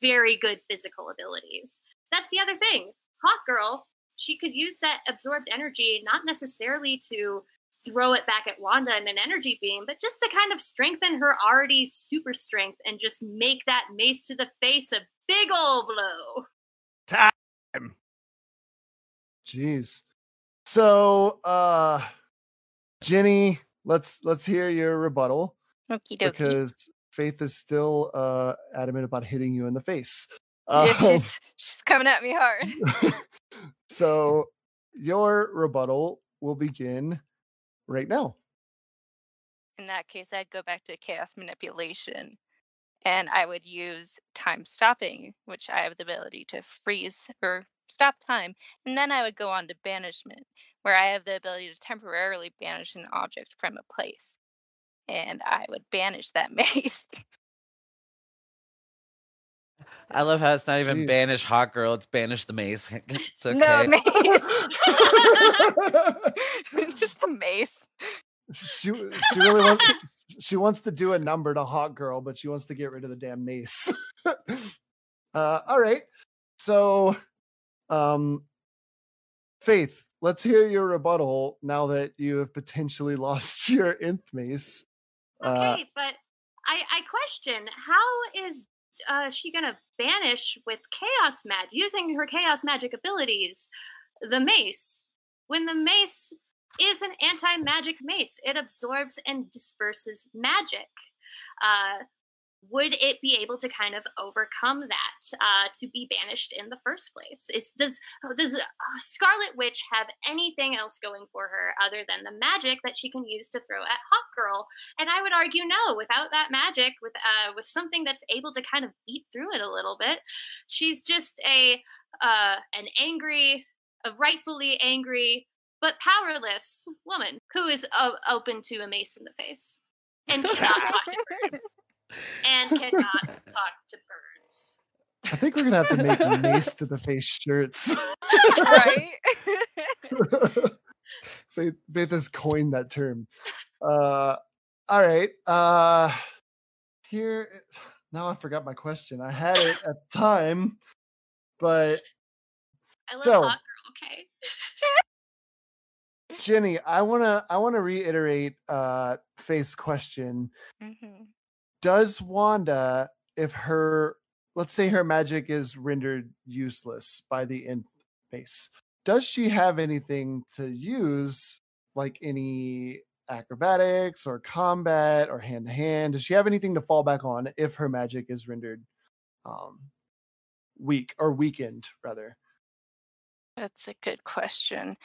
very good physical abilities. That's the other thing. Hawk Girl, she could use that absorbed energy not necessarily to throw it back at Wanda in an energy beam, but just to kind of strengthen her already super strength and just make that mace to the face a big old blow. Time. Jeez. So, uh, Jenny, let's let's hear your rebuttal Okie dokie. because Faith is still uh adamant about hitting you in the face. [LAUGHS] yeah, Um, she's she's coming at me hard. [LAUGHS] so your rebuttal will begin right now. In that case, I'd go back to chaos manipulation and I would use time stopping, which I have the ability to freeze or stop time. And then I would go on to banishment, where I have the ability to temporarily banish an object from a place. And I would banish that [LAUGHS] mace. I love how it's not even Jeez. banish hawk girl; it's banish the mace. [LAUGHS] It's [LAUGHS] okay. No mace. Just the mace. She she really wants she wants to do a number to Hawk Girl, but she wants to get rid of the damn mace. uh, all right. So, um, Faith, let's hear your rebuttal now that you have potentially [LAUGHS] lost your nth mace. Uh, Okay, but I, I question how is uh, she gonna banish with chaos mag using her chaos magic abilities the mace when the mace is an anti-magic mace it absorbs and disperses magic uh, would it be able to kind of overcome that uh, to be banished in the first place? Is does does uh, scarlet witch have anything else going for her other than the magic that she can use to throw at hawk girl? And I would argue no. Without that magic, with uh, with something that's able to kind of eat through it a little bit, she's just a uh, an angry, a rightfully angry but powerless woman who is uh, open to a mace in the face and cannot talk to birds [LAUGHS] and cannot talk to birds. I think we're gonna have to make mace to the face shirts. right? [LAUGHS] Faith, Faith has coined that term. Uh, all right. Uh, here now I forgot my question. I had it at the time, but I love So- hawk girl. Okay. Jenny, I wanna I wanna reiterate uh Faith's question. hmm Does Wanda, if her let's say her magic is rendered useless by the nth mace, does she have anything to use, like any acrobatics or combat or hand to hand? Does she have anything to fall back on if her magic is rendered um weak or weakened rather? That's a good question.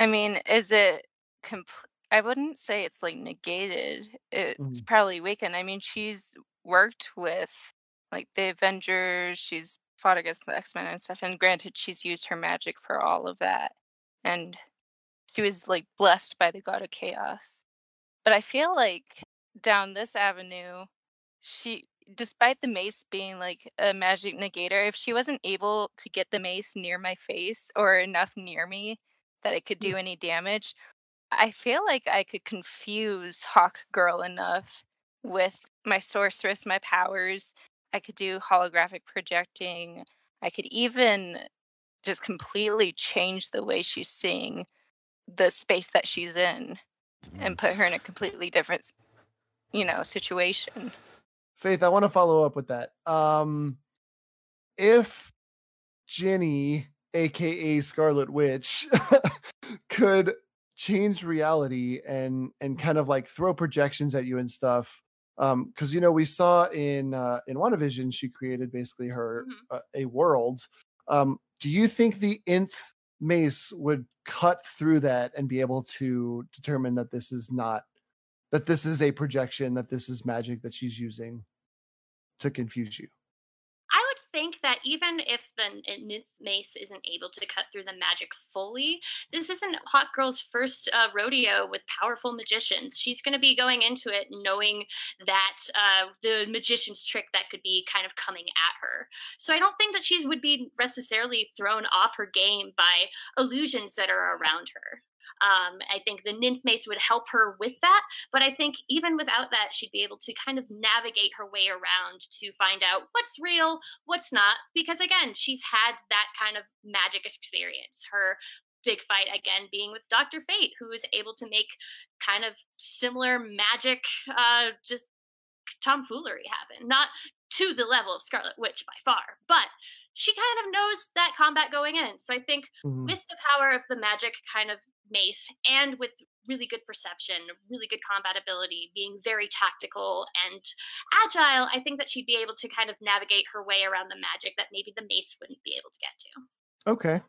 I mean, is it compl- I wouldn't say it's like negated. It's Mhm. probably weakened. I mean, she's worked with like the Avengers, she's fought against the X-Men and stuff, and granted she's used her magic for all of that. And she was like blessed by the god of chaos. But I feel like down this avenue, she despite the mace being like a magic negator, if she wasn't able to get the mace near my face or enough near me that it could do any damage, I feel like I could confuse Hawk Girl enough with my sorceress, my powers. I could do holographic projecting. I could even just completely change the way she's seeing the space that she's in and put her in a completely different, you know, situation. Faith, I want to follow up with that. Um, if Jenny, aka Scarlet Witch, [LAUGHS] could change reality and and kind of like throw projections at you and stuff, um, because you know we saw in uh, in WandaVision she created basically her Mhm. uh, a world. Um, do you think the nth mace would cut through that and be able to determine that this is not that this is a projection that this is magic that she's using to confuse you think that even if the n- mace isn't able to cut through the magic fully, this isn't Hawk Girl's first uh, rodeo with powerful magicians. She's going to be going into it knowing that uh, the magician's trick that could be kind of coming at her. So I don't think that she would be necessarily thrown off her game by illusions that are around her. Um, I think the nth mace would help her with that, but I think even without that, she'd be able to kind of navigate her way around to find out what's real, what's not. Because again, she's had that kind of magic experience. Her big fight again being with Dr. Fate, who is able to make kind of similar magic, uh, just tomfoolery happen. Not to the level of Scarlet Witch by far, but she kind of knows that combat going in. So I think Mhm. with the power of the magic kind of mace and with really good perception, really good combat ability, being very tactical and agile, I think that she'd be able to kind of navigate her way around the magic that maybe the mace wouldn't be able to get to. Okay.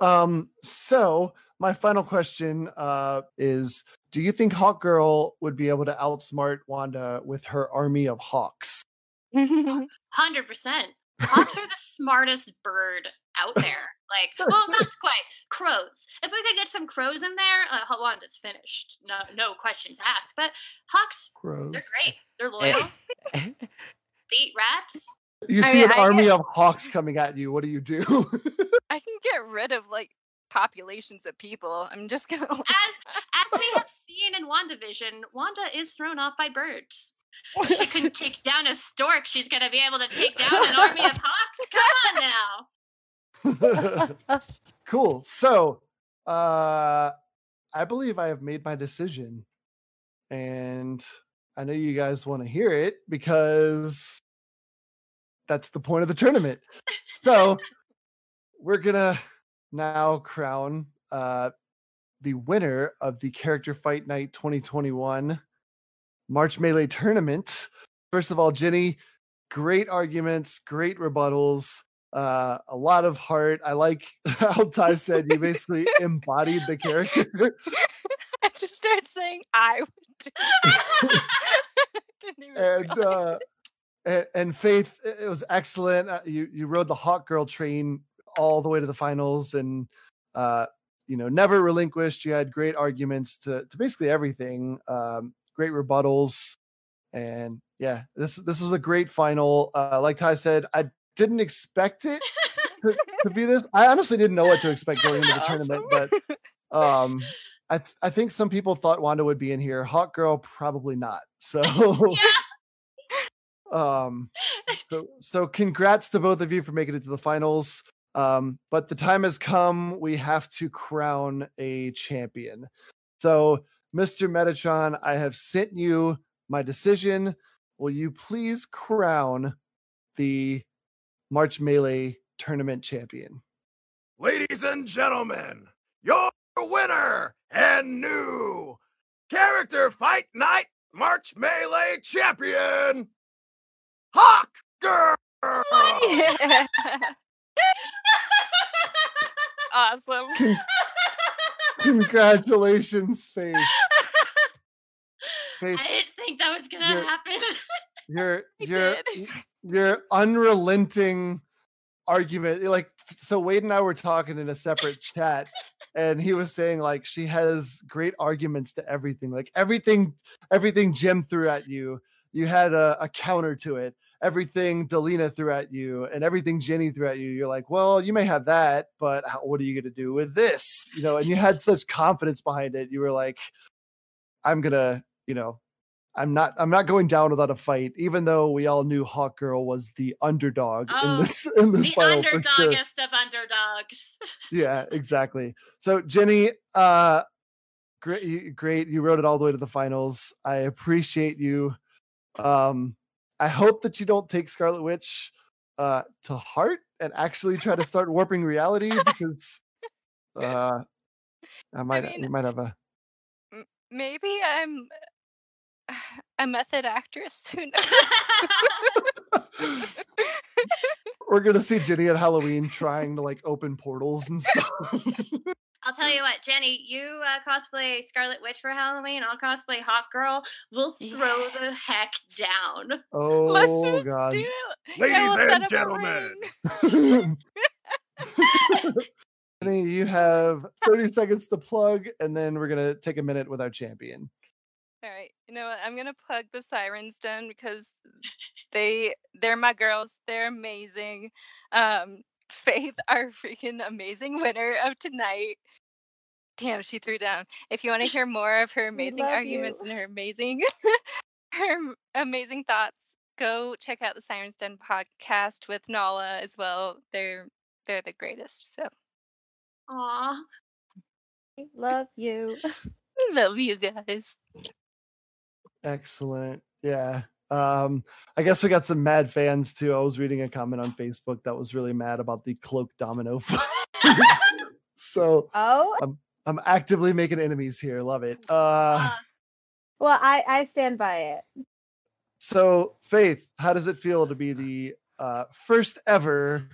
Um, so my final question uh, is Do you think Hawk Girl would be able to outsmart Wanda with her army of hawks? [LAUGHS] Hundred percent. Hawks are the smartest bird out [LAUGHS] there. Like, well, not quite. Crows. If we could get some crows in there, uh, Wanda's finished. No, no questions asked. But hawks, Crows. they're great. They're loyal. they eat rats. You I see mean, an I army get- of hawks coming at you. What do you do? [LAUGHS] I can get rid of like populations of people. I'm just gonna. [LAUGHS] Like, As as we have seen in WandaVision, Wanda is thrown off by birds. She couldn't take down a stork, she's gonna be able to take down an army of hawks. Come on now. [LAUGHS] cool. So, uh, I believe I have made my decision, and I know you guys want to hear it because that's the point of the tournament. So, we're gonna now crown uh, the winner of the Character Fight Night 2021 March Melee Tournament. First of all, Jenny, great arguments, great rebuttals, uh, a lot of heart. I like [LAUGHS] how Ty said you basically embodied the character. [LAUGHS] I just started saying I would. Do. [LAUGHS] Didn't and uh, and, and Faith, it was excellent. Uh, you you rode the Hawk Girl train all the way to the finals, and uh, you know never relinquished. You had great arguments to to basically everything. Um, great rebuttals, and yeah, this this was a great final. Uh, like Ty said, I didn't expect it [LAUGHS] to, to be this. I honestly didn't know what to expect going into the tournament, but um, I th- I think some people thought Wanda would be in here. Hawk Girl probably not. [LAUGHS] So. um [LAUGHS] so so congrats to both of you for making it to the finals um but the time has come we have to crown a champion so mr metatron i have sent you my decision will you please crown the march melee tournament champion Ladies and gentlemen, your winner and new character fight night March Melee champion, Hawk Girl. Yeah. awesome. congratulations faith [LAUGHS] faith I didn't think that was gonna You're- happen. [LAUGHS] your I your unrelenting argument like so wade and i were talking in a separate chat and he was saying like she has great arguments to everything like everything everything jim threw at you you had a, a counter to it. Everything delina threw at you and everything jenny threw at you you're like well you may have that but how, what are you going to do with this? You know and you had such confidence behind it you were like i'm gonna you know I'm not I'm not going down without a fight, even though we all knew Hawk Girl was the underdog Oh, in this [LAUGHS] in this the final sure. underdogest of underdogs. [LAUGHS] Yeah, exactly. So Jenny, uh great you- great. You wrote it all the way to the finals. I appreciate you. Um I hope that you don't take Scarlet Witch uh to heart and actually try to start warping reality because [LAUGHS] uh I might mean- you might have a Maybe I'm a method actress. Who knows? [LAUGHS] we're gonna see Jenny at Halloween trying to like open portals and stuff. I'll tell you what, Jenny, you uh, cosplay Scarlet Witch for Halloween. I'll cosplay Hawk Girl. We'll throw the heck down. oh Let's just god. do it. Ladies we'll and gentlemen. [LAUGHS] Jenny, you have 30 seconds to plug, and then we're gonna take a minute with our champion. All right. You know what? I'm gonna plug the Sirens Den because they they're my girls. They're amazing. Um [LAUGHS] Faith, our freaking amazing winner of tonight. Damn, she threw down. If you want to hear more of her [LAUGHS] amazing arguments you. and her amazing [LAUGHS] her amazing thoughts, go check out the Sirens Den podcast with Nala as well. They're they're the greatest. So Aw. Love you. Love you guys. Excellent. Yeah. Um, I guess we got some mad fans too. I was reading a comment on Facebook that was really mad about the cloak domino. [LAUGHS] so Oh, I'm I'm actively making enemies here. Love it. Uh well, I I stand by it. so Faith, how does it feel to be the uh first ever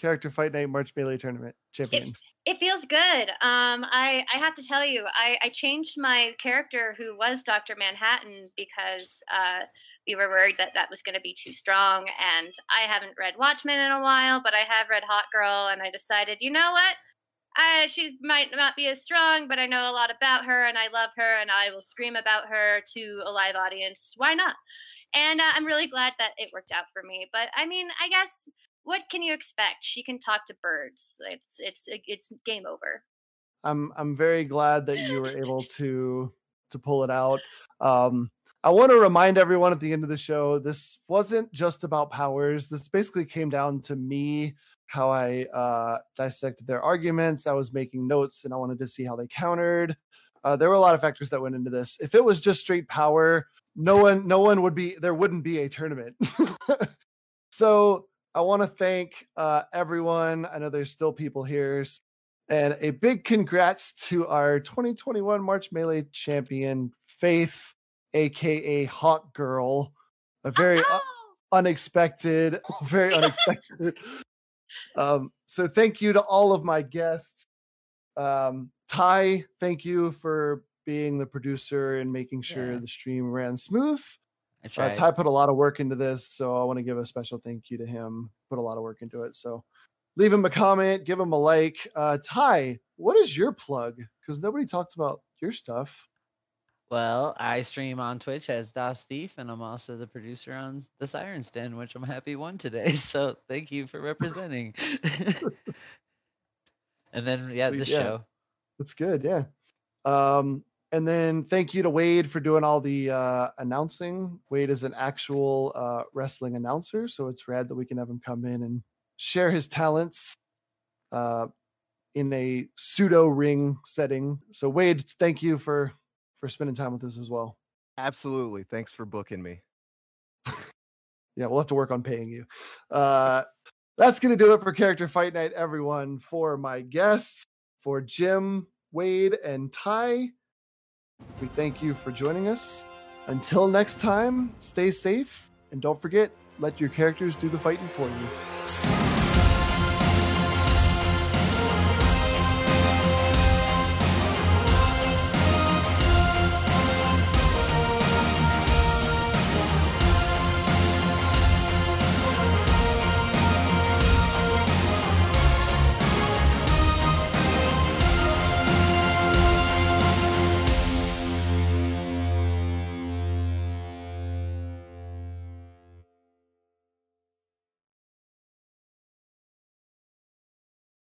character fight night March Melee tournament champion? It feels good. Um, I I have to tell you, I, I changed my character who was Doctor Manhattan because uh, we were worried that that was going to be too strong. And I haven't read Watchmen in a while, but I have read Hawk Girl, and I decided, you know what? I, she might not be as strong, but I know a lot about her, and I love her, and I will scream about her to a live audience. Why not? And uh, I'm really glad that it worked out for me. But I mean, I guess what can you expect? She can talk to birds. It's it's it's game over. I'm I'm very glad that you were able [LAUGHS] to to pull it out. Um, I want to remind everyone at the end of the show, this wasn't just about powers. This basically came down to me, how I uh, dissected their arguments. I was making notes, and I wanted to see how they countered. Uh, there were a lot of factors that went into this. If it was just straight power, no one no one would be there. Wouldn't be a tournament. [LAUGHS] so I want to thank uh, everyone. I know there's still people here. And a big congrats to our 2021 March Melee champion, Faith, aka Hawk Girl. A very u- unexpected, [LAUGHS] very unexpected. Um, so thank you to all of my guests. Um, Ty, thank you for being the producer and making sure Yeah. the stream ran smooth. I Uh. Ty put a lot of work into this, so I want to give a special thank you to him. Put a lot of work into it. So leave him a comment, give him a like. Uh, Ty, what is your plug? Because nobody talks about your stuff. Well, I stream on Twitch as Das Thief, and I'm also the producer on the Sirens Den, which I'm happy won today. [LAUGHS] So thank you for representing. [LAUGHS] [LAUGHS] and then yeah, this yeah. show. That's good, yeah. Um, and then thank you to Wade for doing all the uh, announcing. Wade is an actual uh, wrestling announcer, so it's rad that we can have him come in and share his talents uh, in a pseudo ring setting. So Wade, thank you for for spending time with us as well. Absolutely. Thanks for booking me. [LAUGHS] Yeah, we'll have to work on paying you. Uh, that's going to do it for Character Fight Night, everyone. For my guests, for Jim, Wade, and Ty, we thank you for joining us. Until next time, stay safe and don't forget, let your characters do the fighting for you.